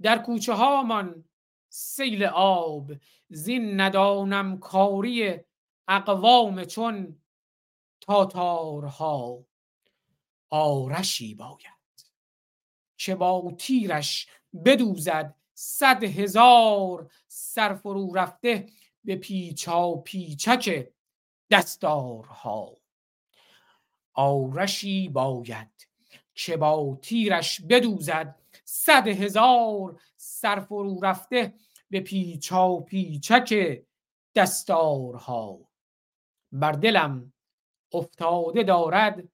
در کوچه هامان سیل آب زین ندانم کاری اقوام چون تاتارها. آرشی باید که با تیرش بدوزد صد هزار سرفرو رفته به پیچا پیچک دستارها. آرشی باید که با تیرش بدوزد صد هزار سرفرو رفته به پیچا پیچک دستارها. بر دلم افتاده دارد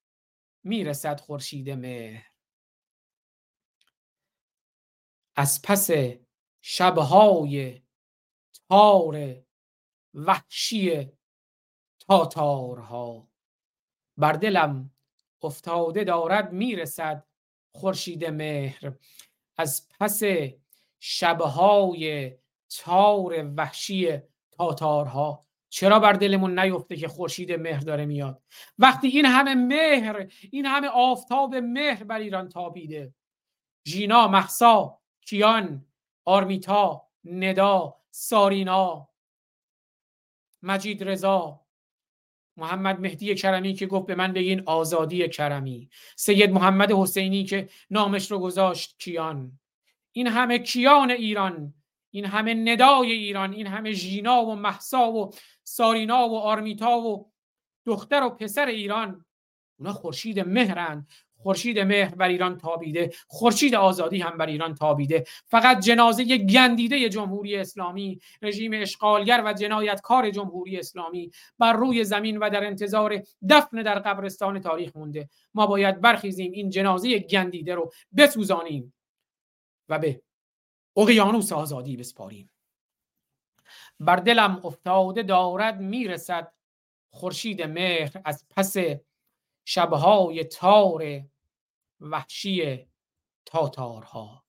می‌رسد خورشید مهر. از پس شبهای تار وحشی تاتارها. بر دلم افتاده دارد می‌رسد خورشید مهر. از پس شبهای تار وحشی تاتارها. چرا بر دلمون نیفته که خورشید مهر داره میاد؟ وقتی این همه مهر این همه آفتاب مهر بر ایران تابیده. ژینا محسا کیان آرمیتا ندا سارینا مجید رضا محمد مهدی کرمی که گفت به من بگین آزادی کرمی. سید محمد حسینی که نامش رو گذاشت کیان. این همه کیان ایران این همه ندای ایران این همه ژینا و محسا و سارینا و آرمیتا و دختر و پسر ایران اونا خورشید مهرند خورشید مهر بر ایران تابیده خورشید آزادی هم بر ایران تابیده. فقط جنازه گندیده جمهوری اسلامی رژیم اشغالگر و جنایتکار جمهوری اسلامی بر روی زمین و در انتظار دفن در قبرستان تاریخ مونده. ما باید برخیزیم این جنازه گندیده رو بسوزانیم و به اقیانوس آزادی بسپاریم. بر دلم افتاده دارد می‌رسد خورشید مهر از پس شبهای تار وحشی تاتارها.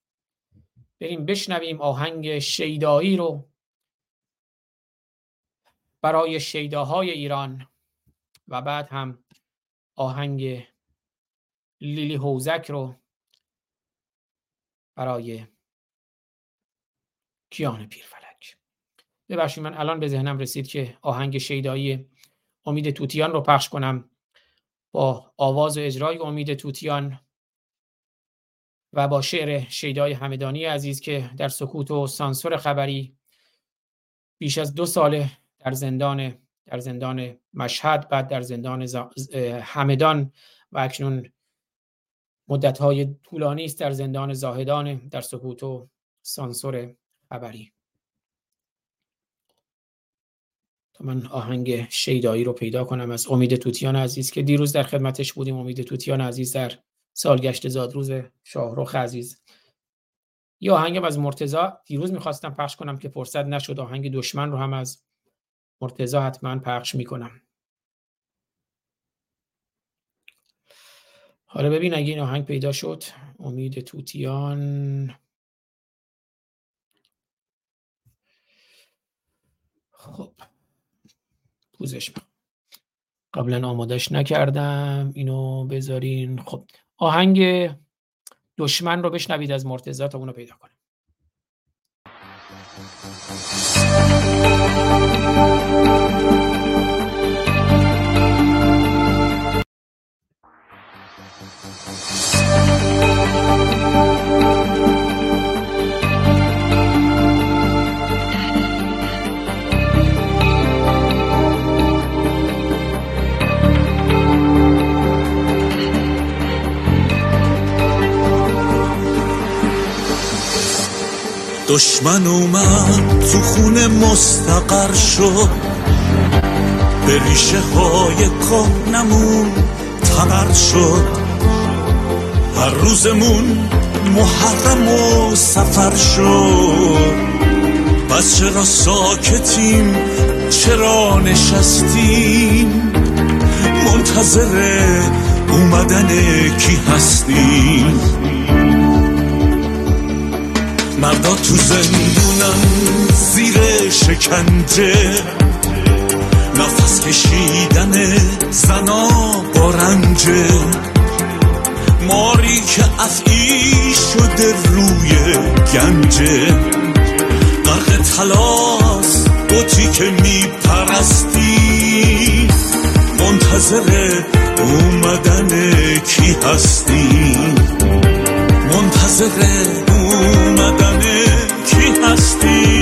بریم بشنویم آهنگ شیدایی رو. برای شیداهای ایران و بعد هم آهنگ لیلی هوزک رو برای کیان پیرفلک. ببخشید من الان به ذهنم رسید که آهنگ شیدایی امید توتیان رو پخش کنم. با آواز و اجرای امید توتیان و با شعر شیدای همدانی عزیز که در سکوت و سانسور خبری بیش از دو ساله در زندان در زندان مشهد بعد در زندان همدان و اکنون مدت‌های طولانی است در زندان زاهدان در سکوت و سانسور خبری. من آهنگ شیدایی رو پیدا کنم از امید توتیان عزیز که دیروز در خدمتش بودیم. امید توتیان عزیز در سالگشت زادروز شاهرخ عزیز. یه آهنگم از مرتزا دیروز می‌خواستم پخش کنم که فرصت نشد. آهنگ دشمن رو هم از مرتزا حتما پخش می‌کنم. حالا ببین اگه این آهنگ پیدا شد. امید توتیان. خب. پوزش قبلا آمادش نکردم اینو بذارین. خب آهنگ دشمن رو بشنوید از مرتزا تا اونو پیدا کنم دشمن اومد تو خونه مستقر شد. به ریشه های کهنمون تبر شد. هر روزمون محرم و سفر شد. بس چرا ساکتیم؟ چرا نشستیم؟ منتظر اومدن کی هستیم؟ مردا تو زندونن زیر شکنجه. نفس کشیدن زنا با رنجه. ماری که افعی شده روی گنجه. غرق تلاس بوتی که میپرستی. منتظر اومدن کی هستی؟ منتظر اومدن کی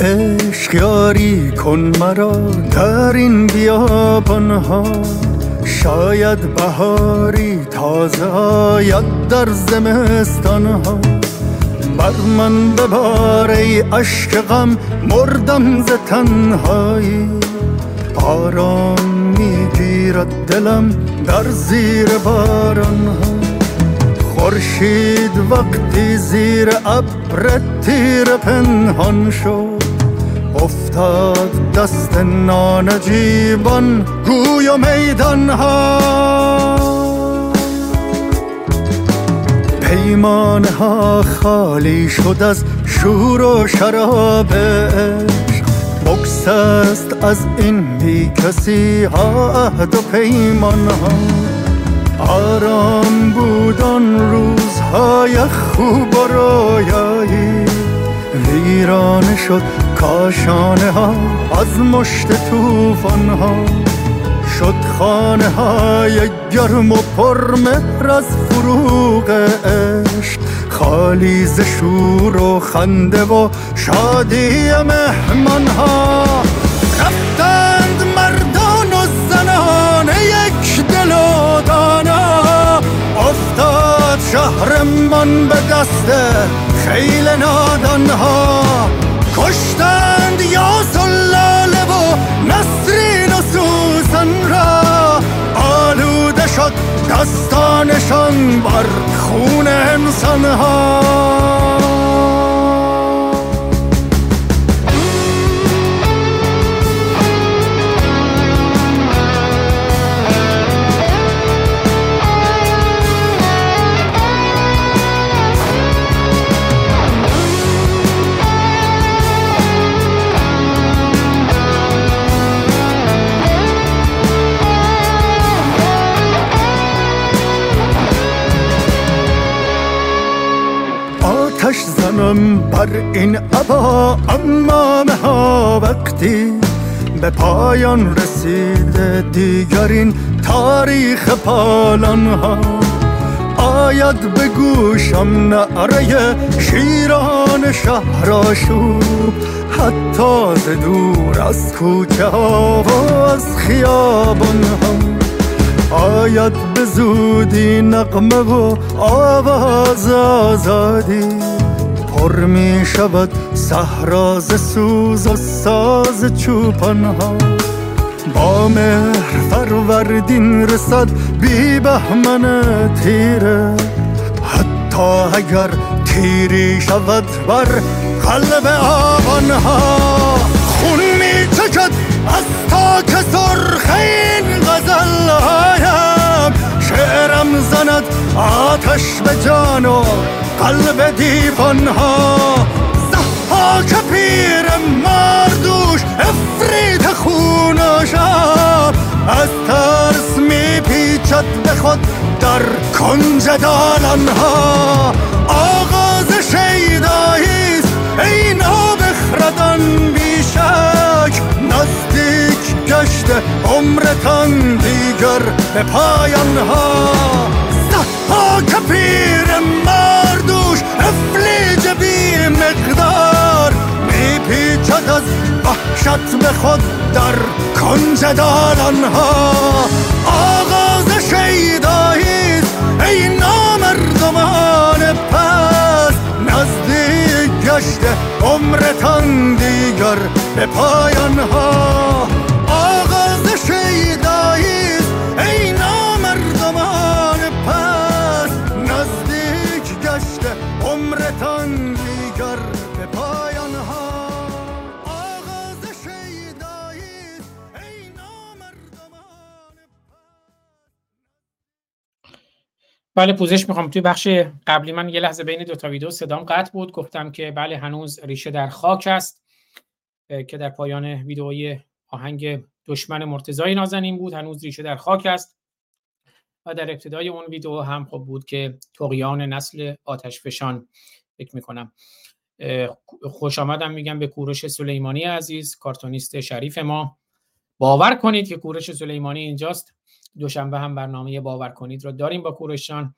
عشق یاری کن مرا در این بیابان ها شاید بهاری تازه آید در زمستان ها بر من ببار ای عشق غم مردم ز تنهایی. آرام می‌گیرد دلم در زیر باران ها خورشید وقتی زیر ابر تیر پنهان شد. افتاد دست نانجیبان گوی و میدان ها پیمان ها خالی شد از شور و شراب عشق بکس است از این بی کسی ها عهد و پیمان ها آرام بود آن روزهای خوب و رویایی. ویرانه شد کاشانه ها از مشت توفان ها. شد خانه های گرم و پرمهر از فروغ عشق. خالی ز شور و خنده و شادی مهمان ها. رفتند مردان و زنان یک دل و دانا. افتاد شهرمان به دست خیل نادان ها. کشتند سوزن را آلوده شد دستانشان بر خون انسان ها زنم بر این عبا امامه ها وقتی به پایان رسیده دیگر این تاریخ پالان ها آید به گوشم نعره شیران شهرآشوب حتی ز دور از کوچه ها و از خیابان ها آید به زودی نقمه و آواز آزادی پر می شود صحرا ز سوز و ساز چوپان ها با مهر فروردین رسد بی بهمن تیره. حتی اگر تیری شود بر قلب آبان ها خون می چکد از تاک سرخ این غزل هایم شعرم زند آتش به جان و قلب دیوان ها. زحاک پیر مردوش افرید خون و شب از ترس می پیچد به خود در کنج دالان ها. آغاز شیداییست ای نابخردان بیشک. نزدیک گشته عمرتان دیگر به پایان ها. پیر مردوش افلیج بی مقدار. می پیچد از وحشت به خود در کنج دالان ها آغاز شیداییست ای نامردمان پس. نزدیک گشته عمرتان دیگر به پایان دیگر پایان ها آغاز شیداییست ای نامردمان بله پوزش می‌خوام. توی بخش قبلی من یه لحظه بین دو تا ویدیو صدام قطع بود. گفتم که بله هنوز ریشه در خاک است که در پایان ویدئوی آهنگ دشمن مرتضای نازنین بود. هنوز ریشه در خاک است. و در ابتدای اون ویدیو هم خب بود که تقیان نسل آتش فشان فکر می‌کنم. خوش آمدم میگم به کوروش سلیمانی عزیز کارتونیست شریف ما. باور کنید که کوروش سلیمانی اینجاست. دوشنبه هم برنامه باور کنید رو داریم با کوروشان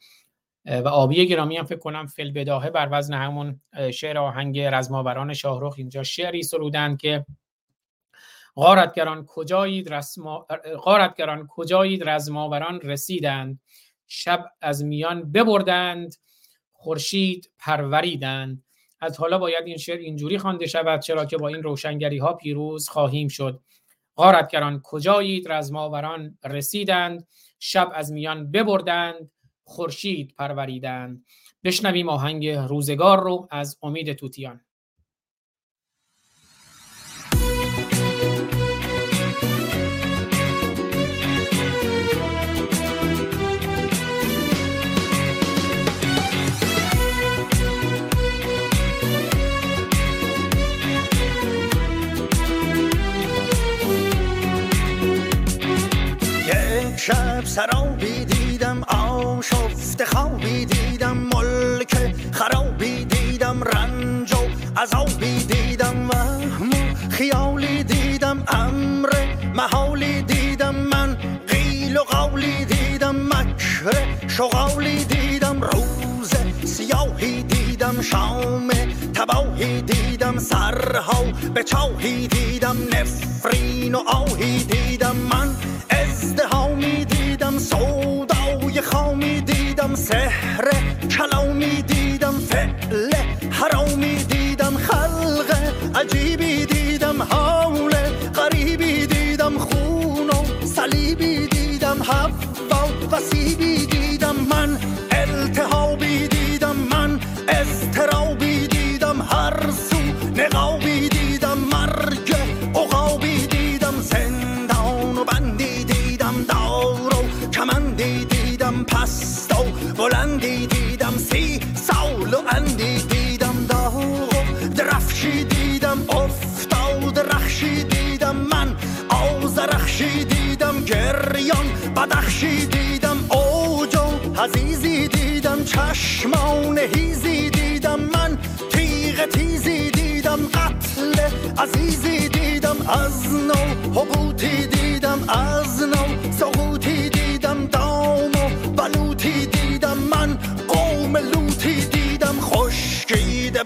و آبی گرامی هم فکر کنم فل بداهه بر وزن همون شعر آهنگ رزماوران شاهرخ اینجا شعری سرودند که غارتگران کجایید رسما... غارتگران کجایید رزماوران رسیدند. شب از میان ببردند. خورشید پروریدند. از حالا باید این شعر اینجوری خوانده شود چرا که با این روشنگری ها پیروز خواهیم شد. غارتگران کجایید؟ رزماوران رسیدند. شب از میان ببردند. خورشید پروریدند. بشنویم آهنگ روزگار رو از امید توتیان. سرابی دیدم آشفت خوابی دیدم ملک خرابی دیدم رنج و عذابی دیدم وهم و خیالی دیدم امر محالی دیدم من قیل و قولی دیدم مکر شغالی دیدم روز سیاهی دیدم شام تباهی دیدم سرها به چاهی دیدم نفرین و آهی دیدم من ازدهامی سودای خامی دیدم سحر کلامی دیدم فعل حرامی دیدم خلق عجیبی دیدم حول غریبی دیدم خون و صلیبی دیدم حوا و بلندی دیدم سی سال و اندی دیدم داغ و درفشی دیدم افتاد رخشی دیدم من آزرخشی دیدم گریان بدخشی دیدم اوج و حزیزی دیدم چشمان هیزی دیدم من تیغ تیزی دیدم قتل عزیزی دیدم از نو حبوتی دیدم از نو سقوطی دیدم دام و بلوطی دیدم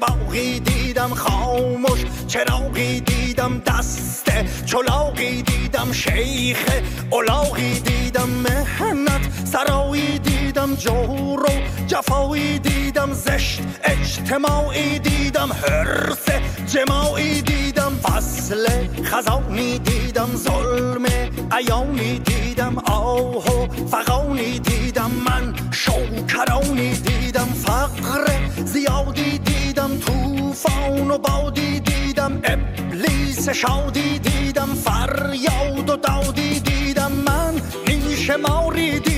باقی دیدم خاموش چراغی دیدم دست چلاقی دیدم شیخ اولاغی دیدم مهنت سرایی دیدم جور و جفایی دیدم زشت اجتماعی دیدم حرس جماعی دیدم فصل خزانی دیدم ظلم ایانی دیدم آه و فقانی دیدم من شوکرانی دیدم توفان و بادی دیدم ابلیس شادی دیدم فریاد و دادی دیدم من نیش ماری دیدم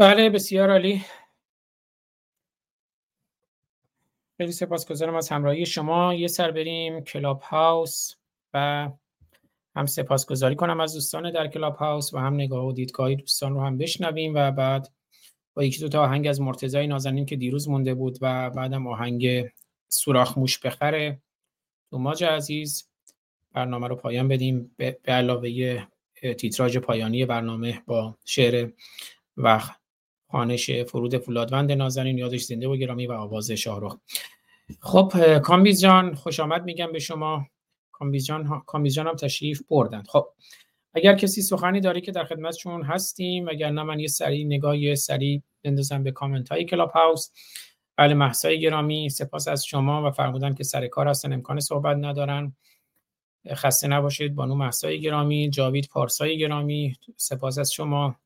بله بسیار عالی. خیلی سپاسگزارم از همراهی شما. یه سر بریم کلاب هاوس و هم سپاسگزاری کنم از دوستان در کلاب هاوس و هم نگاه و دیدگاهی دوستان رو هم بشنویم و بعد با یکی دو تا آهنگ از مرتضی نازنین که دیروز مونده بود و بعدم آهنگ سوراخ موش بخره. دوماج عزیز برنامه رو پایان بدیم. به علاوه تیتراژ پایانی برنامه با شعر و خانش فرود فولادوند نازنین یادش زنده و گرامی و آواز شاهرخ. خب کامبیز جان خوش آمد میگم به شما. کامبیز جان, کامبیز جان هم تشریف بردن. خب اگر کسی سخنی داره که در خدمتشون هستیم اگر نه من یه سری نگاه سری بندازم به کامنت های کلاب هاوس بله محسای گرامی سپاس از شما و فرمودن که سر کار هستن امکان صحبت ندارن. خسته نباشید. بانو محسای گرامی جاوید پارسای گرامی سپاس از شما.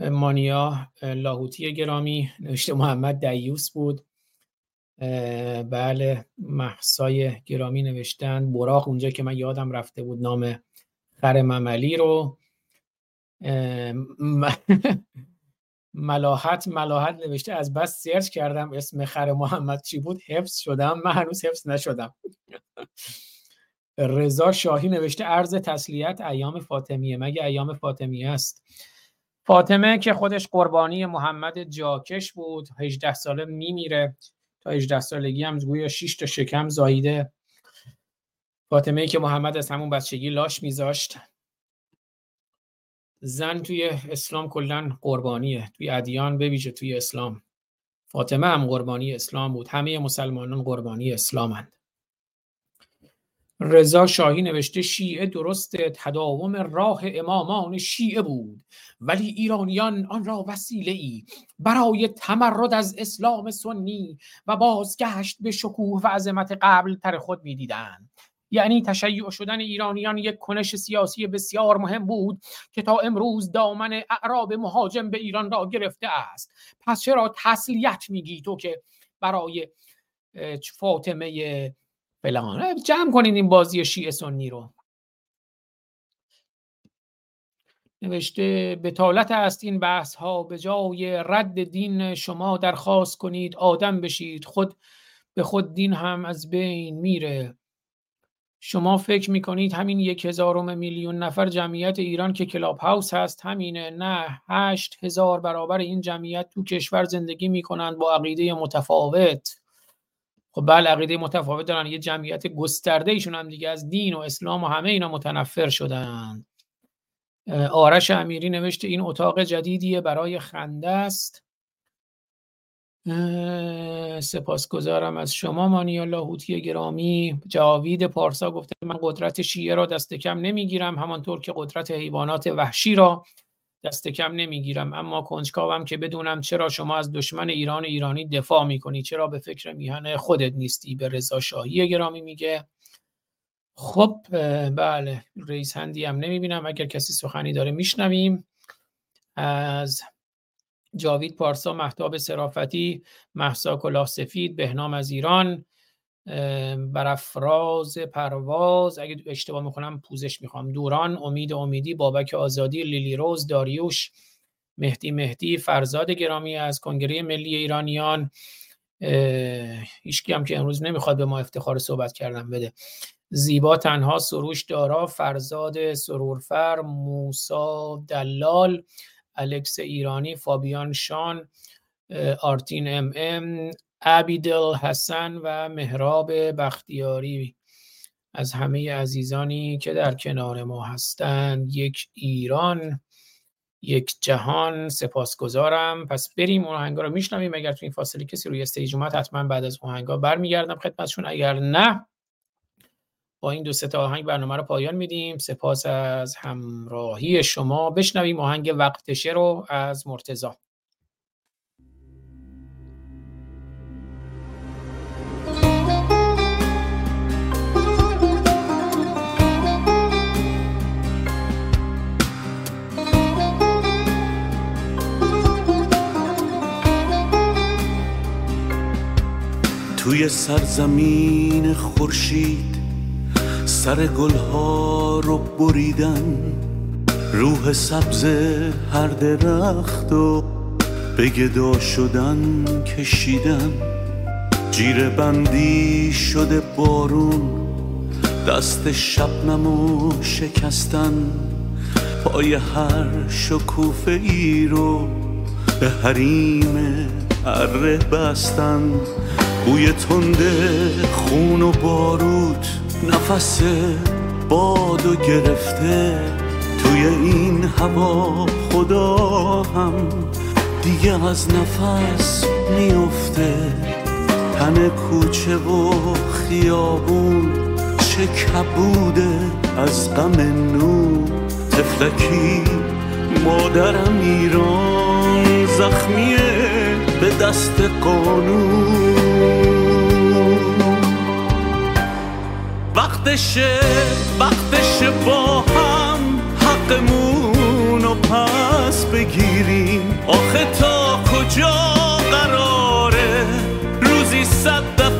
مانیا لاهوتی گرامی نوشته محمد دیوس بود. بله محسای گرامی نوشتن. براق اونجا که من یادم رفته بود نام خر مملی رو. ملاحت ملاحت نوشته از بس سرچ کردم اسم خر محمد چی بود حفظ شدم من هنوز حفظ نشدم. رضا شاهی نوشته عرض تسلیت ایام فاطمیه. مگه ایام فاطمیه است؟ فاطمه که خودش قربانی محمد جاکش بود 18 ساله میمیره. تا 18 سالگی هم گویا 6 تا شکم زاییده. فاطمه که محمد از همون بچگی لاش میذاشت. زن توی اسلام کلا قربانیه. توی ادیان بویژه توی اسلام. فاطمه هم قربانی اسلام بود. همه مسلمانان قربانی اسلامند. رضا شاهی نوشته شیعه درست تداوم راه امامان شیعه بود ولی ایرانیان آن را وسیله ای برای تمرد از اسلام سنی و بازگشت به شکوه و عظمت قبل تر خود می‌دیدند. یعنی تشیع شدن ایرانیان یک کنش سیاسی بسیار مهم بود که تا امروز دامن اعراب مهاجم به ایران را گرفته است. پس چرا تسلیت میگی تو که برای فاطمه فلان جمع کنید این بازی شیعه سنی رو. نوشته بتالت است این بحث ها به جای رد دین شما درخواست کنید آدم بشید. خود به خود دین هم از بین میره. شما فکر می‌کنید همین یک هزارم میلیون نفر جمعیت ایران که کلاب هاوس هست همینه. نه هشت هزار برابر این جمعیت تو کشور زندگی می‌کنند با عقیده متفاوت. خب بله عقیده متفاوت دارن. یه جمعیت گسترده ایشون هم دیگه از دین و اسلام و همه اینا متنفر شدن. آرش امیری نوشته این اتاق جدیدیه برای خنده است. سپاسگزارم از شما مانیا لاهوتی گرامی. جاوید پارسا گفته من قدرت شیعه را دست کم نمی‌گیرم همانطور که قدرت حیوانات وحشی را دست کم نمی‌گیرم اما کنجکاوم که بدونم چرا شما از دشمن ایران ایرانی دفاع می‌کنی چرا به فکر میهن خودت نیستی به رضا شاهی گرامی میگه. خب بله رئیس هندی هم نمی‌بینم اگر کسی سخنی داره میشنویم. از جاوید پارسا محتاب سرافتی محسا کلاه سفید بهنام از ایران. برافراز پرواز. اگه اشتباه می‌کنم پوزش می‌خوام. دوران امید امیدی بابک آزادی لیلی روز داریوش مهدی مهدی فرزاد گرامی از کنگره ملی ایرانیان. هیچکی هم که امروز نمی‌خواد به ما افتخار صحبت کردن بده. زیبا تنها سروش دارا فرزاد سرورفر موسا دلال الکس ایرانی فابیان شان آرتین ام ام عبیدل حسن و مهراب بختیاری. از همه عزیزانی که در کنار ما هستند یک ایران یک جهان سپاسگزارم. پس بریم اون آهنگا رو میشنویم. اگر تو این فاصله کسی روی استیج اومد حتما بعد از آهنگا برمیگردم خدمتشون. اگر نه با این دو تا آهنگ برنامه رو پایان میدیم. سپاس از همراهی شما. بشنویم آهنگ وقتشه رو از مرتزا توی سرزمین خورشید سر گلها رو بریدن. روح سبز هر درخت و به گدا شدن کشیدن. جیره بندی شده بارون دست شبنمو شکستن. پای هر شکوفه ای رو به حریم اره بستن. بوی تنده خون و بارود نفس بادو گرفته. توی این هوا خدا هم دیگه از نفس میفته تن کوچه و خیابون چه کبوده از غم نو. تفلکی مادرم ایران زخمیه. به دست قانون. وقتشه وقتشه با هم حقمون رو پس بگیریم. آخه تا کجا قراره روزی صد دفعه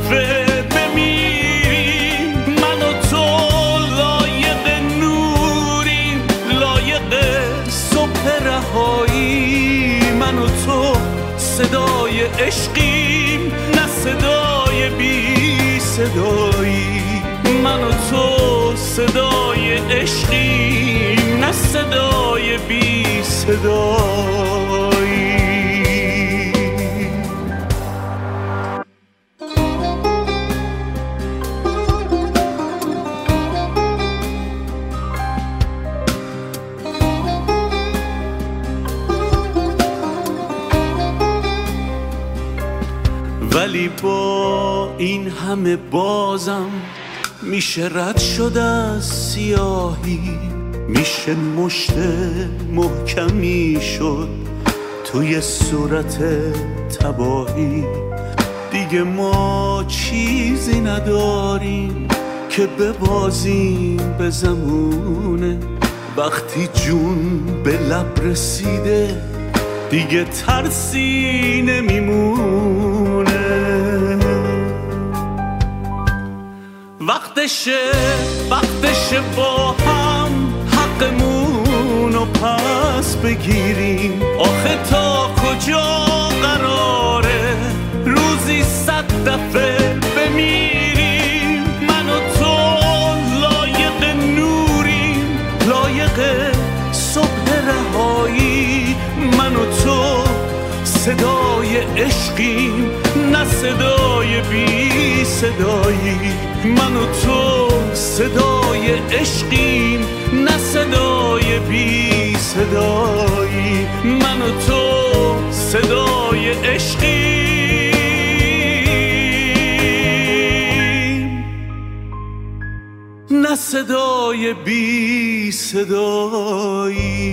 صدای عشقیم نه صدای بی صدایی. من و تو صدای عشقیم نه صدای بی صدایی. همه بازم میشه رد شده از سیاهی. میشه مشت محکمی شد توی صورت تباهی. دیگه ما چیزی نداریم که ببازیم به زمونه. وقتی جون به لب رسیده دیگه ترسی نمیمونه. وقتشه وقتشه با هم حقمون رو پس بگیریم. آخه تا کجا قراره روزی صد دفعه بمیریم؟ من و تو لایق نوریم لایق صبح رهایی. من و تو صدای عشقیم. نه صدای بی صدایی من و تو صدای عشقیم نه صدای بی صدایی من و تو صدای عشقیم. نه صدای بی صدایی.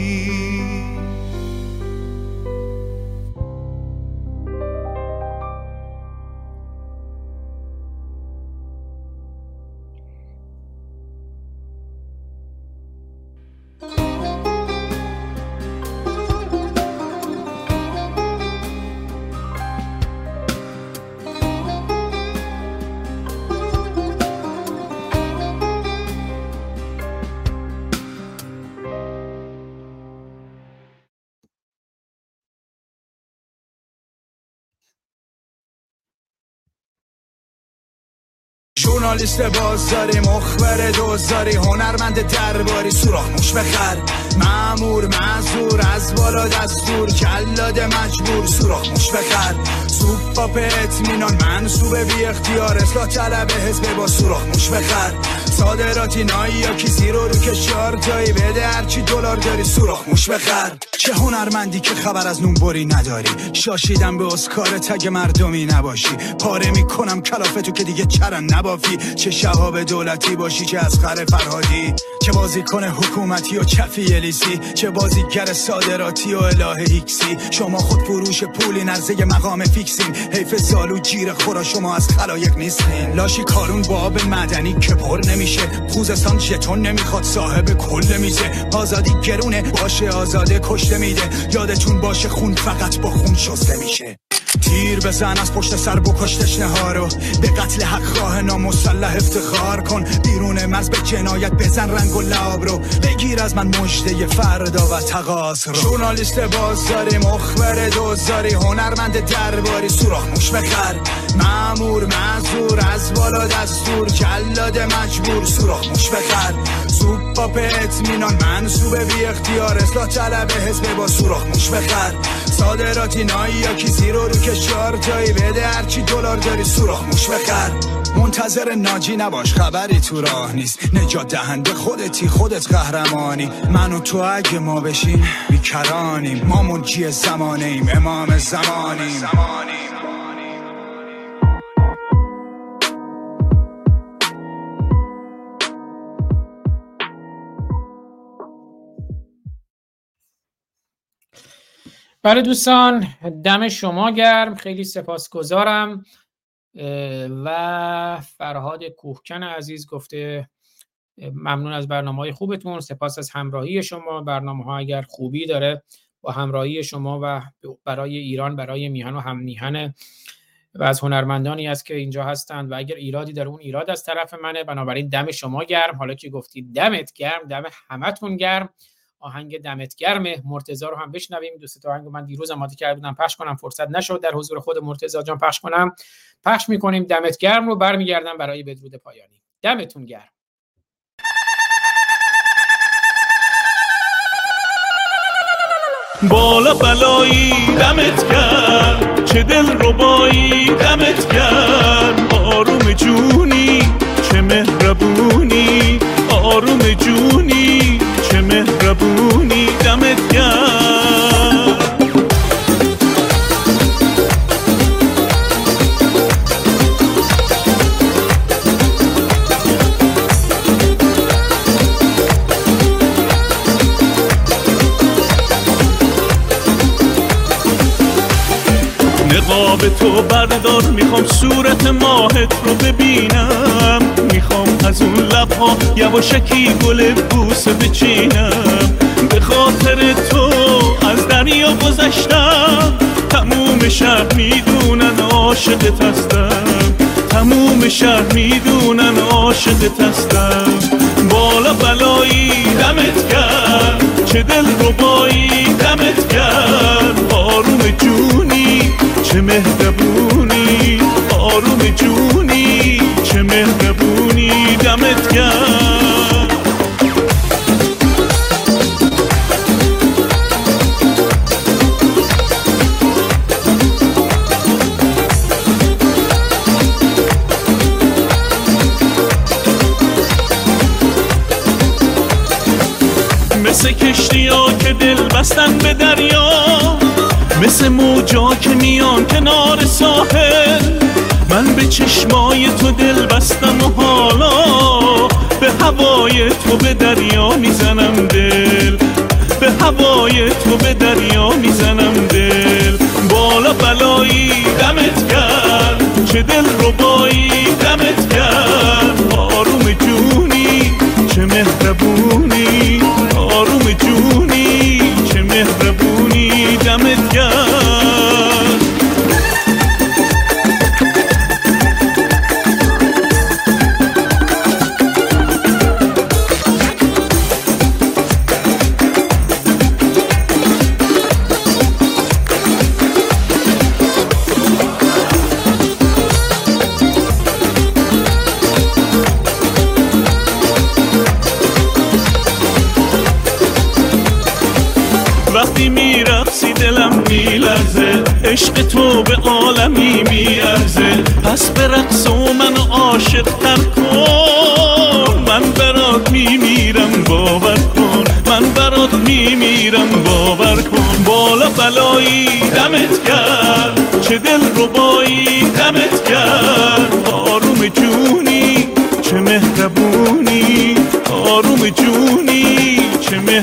ژورنالیست بازاری مخبر دوزاری هنرمند درباری سوراخ موش بخر مامور معذور از بالا دستور کلاً مجبور سوراخ موش بخر سوپاپ اطمینان منصوب بی اختیار اصلاح طلب حزب باد سوراخ موش بخر صادراتی نایی یا کسی رو رو کشار تایی بده هرچی دلار داری سوراخ موش بخر چه هنرمندی که خبر از نونبری نداری. شاشیدم به اسکار تگ مردمی نباشی. پاره می‌کنم کلافتو که دیگه چرن نبافی. چه شهاب دولتی باشی چه از خر فرهادی چه بازیکن حکومتی و چفی الیسی چه بازیگر صادراتی و اله هیکسی شما خود فروش پولی نزده مقام فیکسین. حیف سالو جیر خورا شما از خلایق نیستین. لاشی کارون با آب مدنی که پر نمیشه. خوزستان ژتون نمی‌خواد صاحب کل میزه. آزادی گرونه باشه آزاده کشته میده. یادتون باشه خون فقط با خون شسته میشه. تیر بزن از پشت سر بکش تشنه رو به قتل حق خواه نامسلح افتخار کن. بیرون مرز به جنایت بزن رنگ و لعاب رو. بگیر از من مژده فردا و تقاس رو. ژورنالیست بازاری مخبر دوزاری هنرمند درباری. سوراخ موش بخر مامور معذور از بالا دستور. کلاً مجبور سوراخ موش بخر سوپاپ اطمینان منصوب بی اختیار. اصلاح طلب حزب باد سوراخ موش بخر صادراتی نایی یا کیسی رو که چهار تایی بده هرچی دلار داری؟ سوراخ موش بخر منتظر ناجی نباش خبری تو راه نیست. نجات دهنده خودتی خودت قهرمانی. من و تو اگه ما بشیم بیکرانیم. ما منجی زمانه ایم امام زمانیم. بله دوستان دم شما گرم خیلی سپاسگزارم. و فرهاد کوهکن عزیز گفته ممنون از برنامه های خوبتون. سپاس از همراهی شما. برنامه ها اگر خوبی داره با همراهی شما و برای ایران برای میهن و هم میهن و از هنرمندانی است که اینجا هستند و اگر ایرادی در اون ایراد از طرف منه. بنابراین دم شما گرم. حالا که گفتید دمت گرم دم همتون گرم. آهنگ دمت گرم مرتضی رو هم بشنویم. دوست تا آهنگ من دیروز آماده کرده بودم پخش کنم فرصت نشد. در حضور خود مرتضی جان پخش کنم. پخش می‌کنیم. دمت گرم رو برمیگردم برای بدرود پایانی. دمتون گرم. بالا بلایی دمت گرم. چه دل ربایی دمت گرم. آروم جونی چه مهربونی. آروم جونی تو بردار می‌خوام صورت ماهت رو ببینم. می‌خوام از اون لبها یواشکی گل بوسه بچینم. به خاطر تو از دریا گذشتم. تموم شهر می‌دونن عاشقت هستم. تموم شهر می‌دونن عاشقت هستم. بالا بلایی دمت کرد چه دل ربایی دمت کرد چه مهربونی آروم جونی چه مهربونی دمت کرد مثل کشتی ها که دل بستن به دریا مثل موجا که میان کنار ساحل. من به چشمای تو دل بستم و حالا به هوای تو به دریا می‌زنم دل. به هوای تو به دریا می‌زنم دل. بالا بلایی دمت کرد چه دل ربایی دمت کرد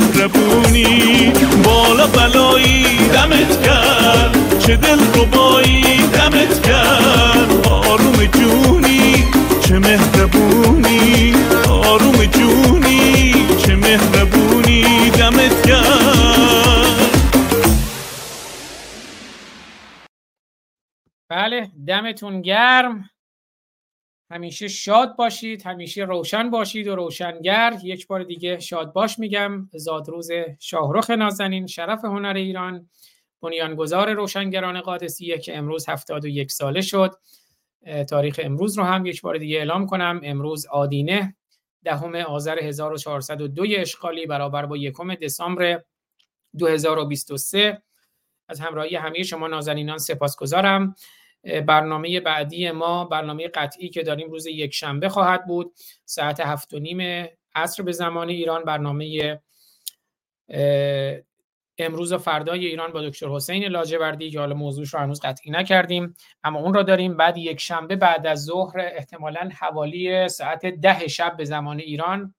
مهربونی. بالا بلایی دمت کرد چه دل ربایی دمت کرد آروم جونی چه مهربونی. آروم جونی چه مهربونی دمت کرد دمتون گرم. همیشه شاد باشید همیشه روشن باشید و روشنگر. یک بار دیگه شاد باش میگم. زادروز شاهرخ نازنین شرف هنر ایران بنیانگذار روشنگران قادسیه که امروز 71 ساله شد. تاریخ امروز رو هم یک بار دیگه اعلام کنم. امروز آدینه دهم آذر 1402 اشغالی برابر با یکم دسامبر 2023 از همراهی همه شما نازنینان سپاسگزارم. برنامه بعدی ما برنامه قطعی که داریم روز یک شنبه خواهد بود. ساعت هفت و نیم عصر به زمان ایران برنامه امروز و فردای ایران با دکتر حسین لاجوردی که حالا موضوعش رو هنوز قطعی نکردیم. اما اون را داریم بعد یک شنبه بعد از ظهر احتمالا حوالی ساعت ده شب به زمان ایران.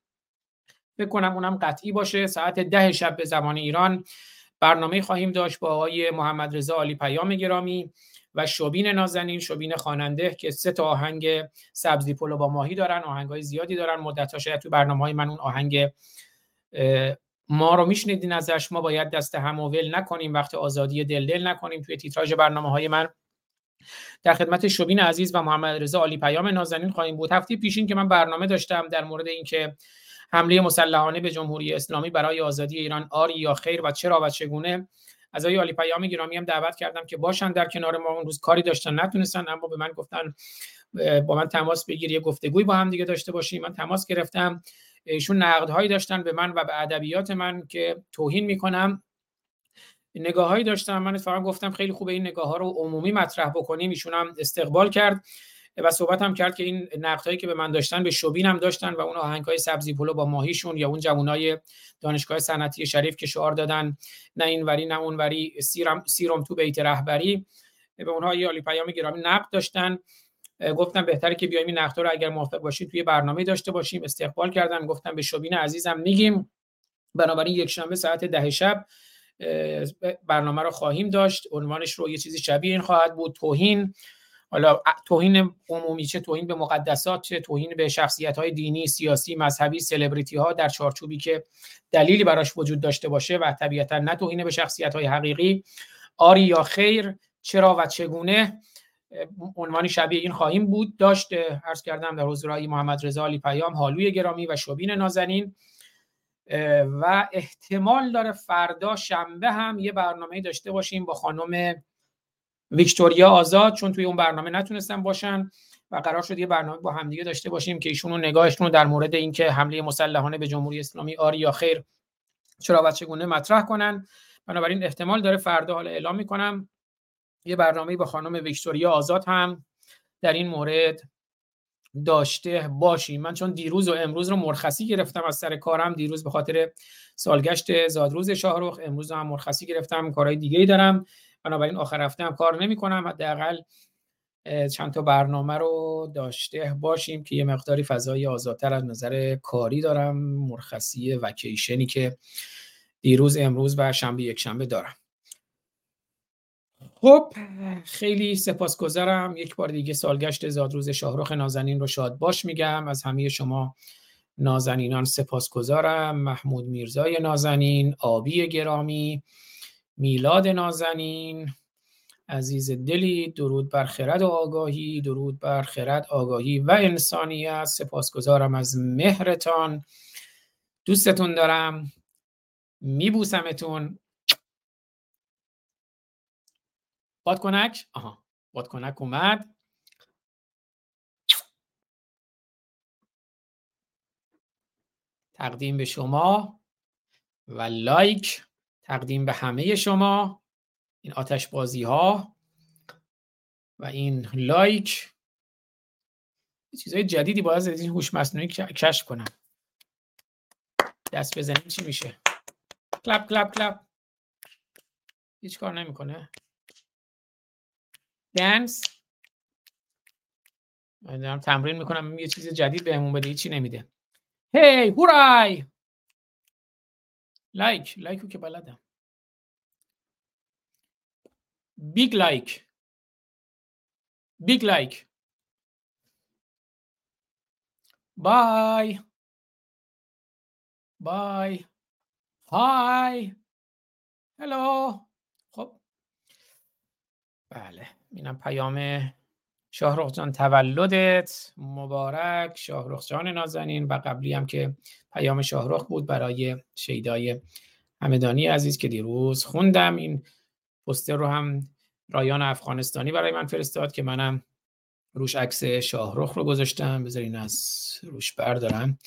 فکر کنم اونم قطعی باشه. ساعت ده شب به زمان ایران برنامه خواهیم داشت با آقای محمد رضا علی پیام گرامی. و شوبین نازنین شوبین خواننده که سه تا آهنگ سبزی پلو با ماهی دارن آهنگ های زیادی دارن. مدت شاید تو برنامه های من اون آهنگ ما رو میشنیدین ازش. ما باید دست هم ول نکنیم. وقت آزادی دل دل نکنیم توی تیتراژ برنامه های من. در خدمت شوبین عزیز و محمد رضا علی پیام نازنین خواهیم بود. هفته پیشین که من برنامه داشتم در مورد اینکه حمله مسلحانه به جمهوری اسلامی برای آزادی ایران آری یا خیر و چرا و چگونه از آقای علی پیام گرامی هم دعوت کردم که باشن در کنار ما. اون روز کاری داشتن نتونستن اما به من گفتن با من تماس بگیر یه گفتگوی با هم دیگه داشته باشیم. من تماس گرفتم ایشون نقدهایی داشتن به من و به ادبیات من که توهین می‌کنم. نگاههایی داشتم. من اتفاقا گفتم خیلی خوبه این نگاه ها رو عمومی مطرح بکنیم. ایشون هم استقبال کرد. و صحبت هم کرد که این نقدهایی که به من داشتن به شوبین هم داشتن و اون آهنگ های سبزی پلو با ماهیشون یا اون جوانای دانشگاه صنعتی شریف که شعار دادن نه این وری نه اون وری سیرم, سیرم تو بیت رهبری. به اونها یه عالی پیام گرامی نقد داشتن. گفتم بهتره که بیایم این نقد رو اگر موافق باشید توی برنامه داشته باشیم. استقبال کردم گفتم به شوبین عزیزم میگیم. بنابراین یک شنبه ساعت ده شب برنامه رو خواهیم داشت. عنوانش رو یه چیزی شبیه این خواهد بود. توهین. حالا توهین عمومی چه؟ توهین به مقدسات چه؟ توهین به شخصیت های دینی سیاسی مذهبی سلبریتی ها در چارچوبی که دلیلی براش وجود داشته باشه و طبیعتا نه توهین به شخصیت های حقیقی. آری یا خیر چرا و چگونه؟ عنوانی شبیه این خواهیم بود داشت عرض کردم در حضور محمد رضا علی پیام حالوی گرامی و شوبین نازنین. و احتمال داره فردا شنبه هم یه برنامه داشته باشیم با خانم ویکتوریا آزاد چون توی اون برنامه نتونستن باشن و قرار شد یه برنامه با همدیگه داشته باشیم که ایشون نگاهشون رو در مورد اینکه حمله مسلحانه به جمهوری اسلامی آری یا خیر چرا و چگونه مطرح کنن. بنابراین احتمال داره فردا حالا اعلام می‌کنم. یه برنامه با خانم ویکتوریا آزاد هم در این مورد داشته باشیم. من چون دیروز و امروز رو مرخصی گرفتم از سر کارم دیروز به خاطر سالگشت زادروز شاهرخ امروز هم مرخصی گرفتم کارهای دیگه ای دارم. بنابراین آخر هفته هم کار نمی کنم حداقل چند تا برنامه رو داشته باشیم که یه مقداری فضای آزادتر از نظر کاری دارم مرخصی وکیشنی که دیروز امروز و شنبه یک شنبه دارم. خب خیلی سپاسگزارم. یک بار دیگه سالگشت زادروز شاهرخ نازنین رو شاد باش میگم. از همه شما نازنینان سپاسگزارم. محمود میرزای نازنین آبی گرامی. میلاد نازنین. عزیز دلی درود بر خرد و آگاهی درود بر خرد آگاهی و انسانیت. سپاسگزارم از مهرتان. دوستتون دارم. میبوسمتون. بادکنک؟ آها بادکنک اومد. تقدیم به شما و لایک. تقدیم به همه شما این آتش بازی ها و این لایک. چیزهای جدیدی باید از این هوش مصنوعی کشف کنم. دست بزنیم چی میشه؟ clap clap clap. هیچ کار نمی‌کنه. dance من دارم تمرین می‌کنم یه چیز جدید بهمون بده هیچی نمیده. هی hooray like like که بلدم. big like big like bye bye hi hello خب. بله. اینم پیام شاهرخ جان تولدت. مبارک. شاهرخ جان نازنین. و قبلی هم که پیام شاهرخ بود برای شیدای همدانی عزیز که دیروز خوندم. این پوستر رو هم رایان افغانستانی برای من فرستاد که منم روش عکس شاهرخ رو گذاشتم. بذارین از روش بردارم.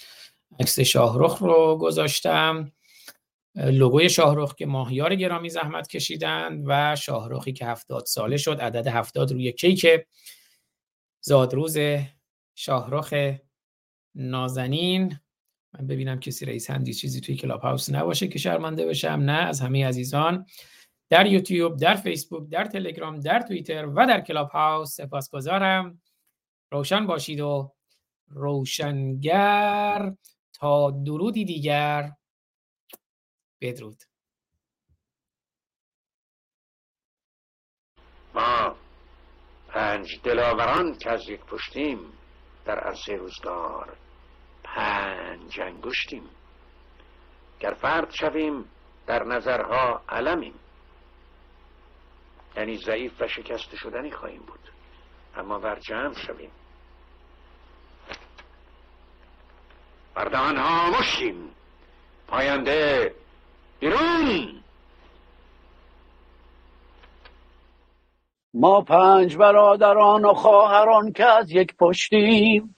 عکس شاهرخ رو گذاشتم. لوگوی شاهرخ که ماهیار گرامی زحمت کشیدن و شاهرخی که هفتاد ساله شد عدد هفتاد روی کیک زادروز شاهرخ نازنین من ببینم کسی رئیس هندی چیزی توی کلاب هاوس نباشه که شرمنده بشم. نه از همه عزیزان. در یوتیوب در فیسبوک در تلگرام در توییتر و در کلاب هاوس سپاسگزارم. روشن باشید و روشنگر تا درودی دیگر. بدرود. ما پنج دلاوران که از یک پشتیم در عرصه روزگار پنج انگشتیم. گر فرد شویم در نظرها علمیم. یعنی ضعیف و شکست شدنی خواهیم بود. اما بر جمع شویم. بردهان ها مشیم پاینده بیرون. ما پنج برادران و خواهران که از یک پشتیم.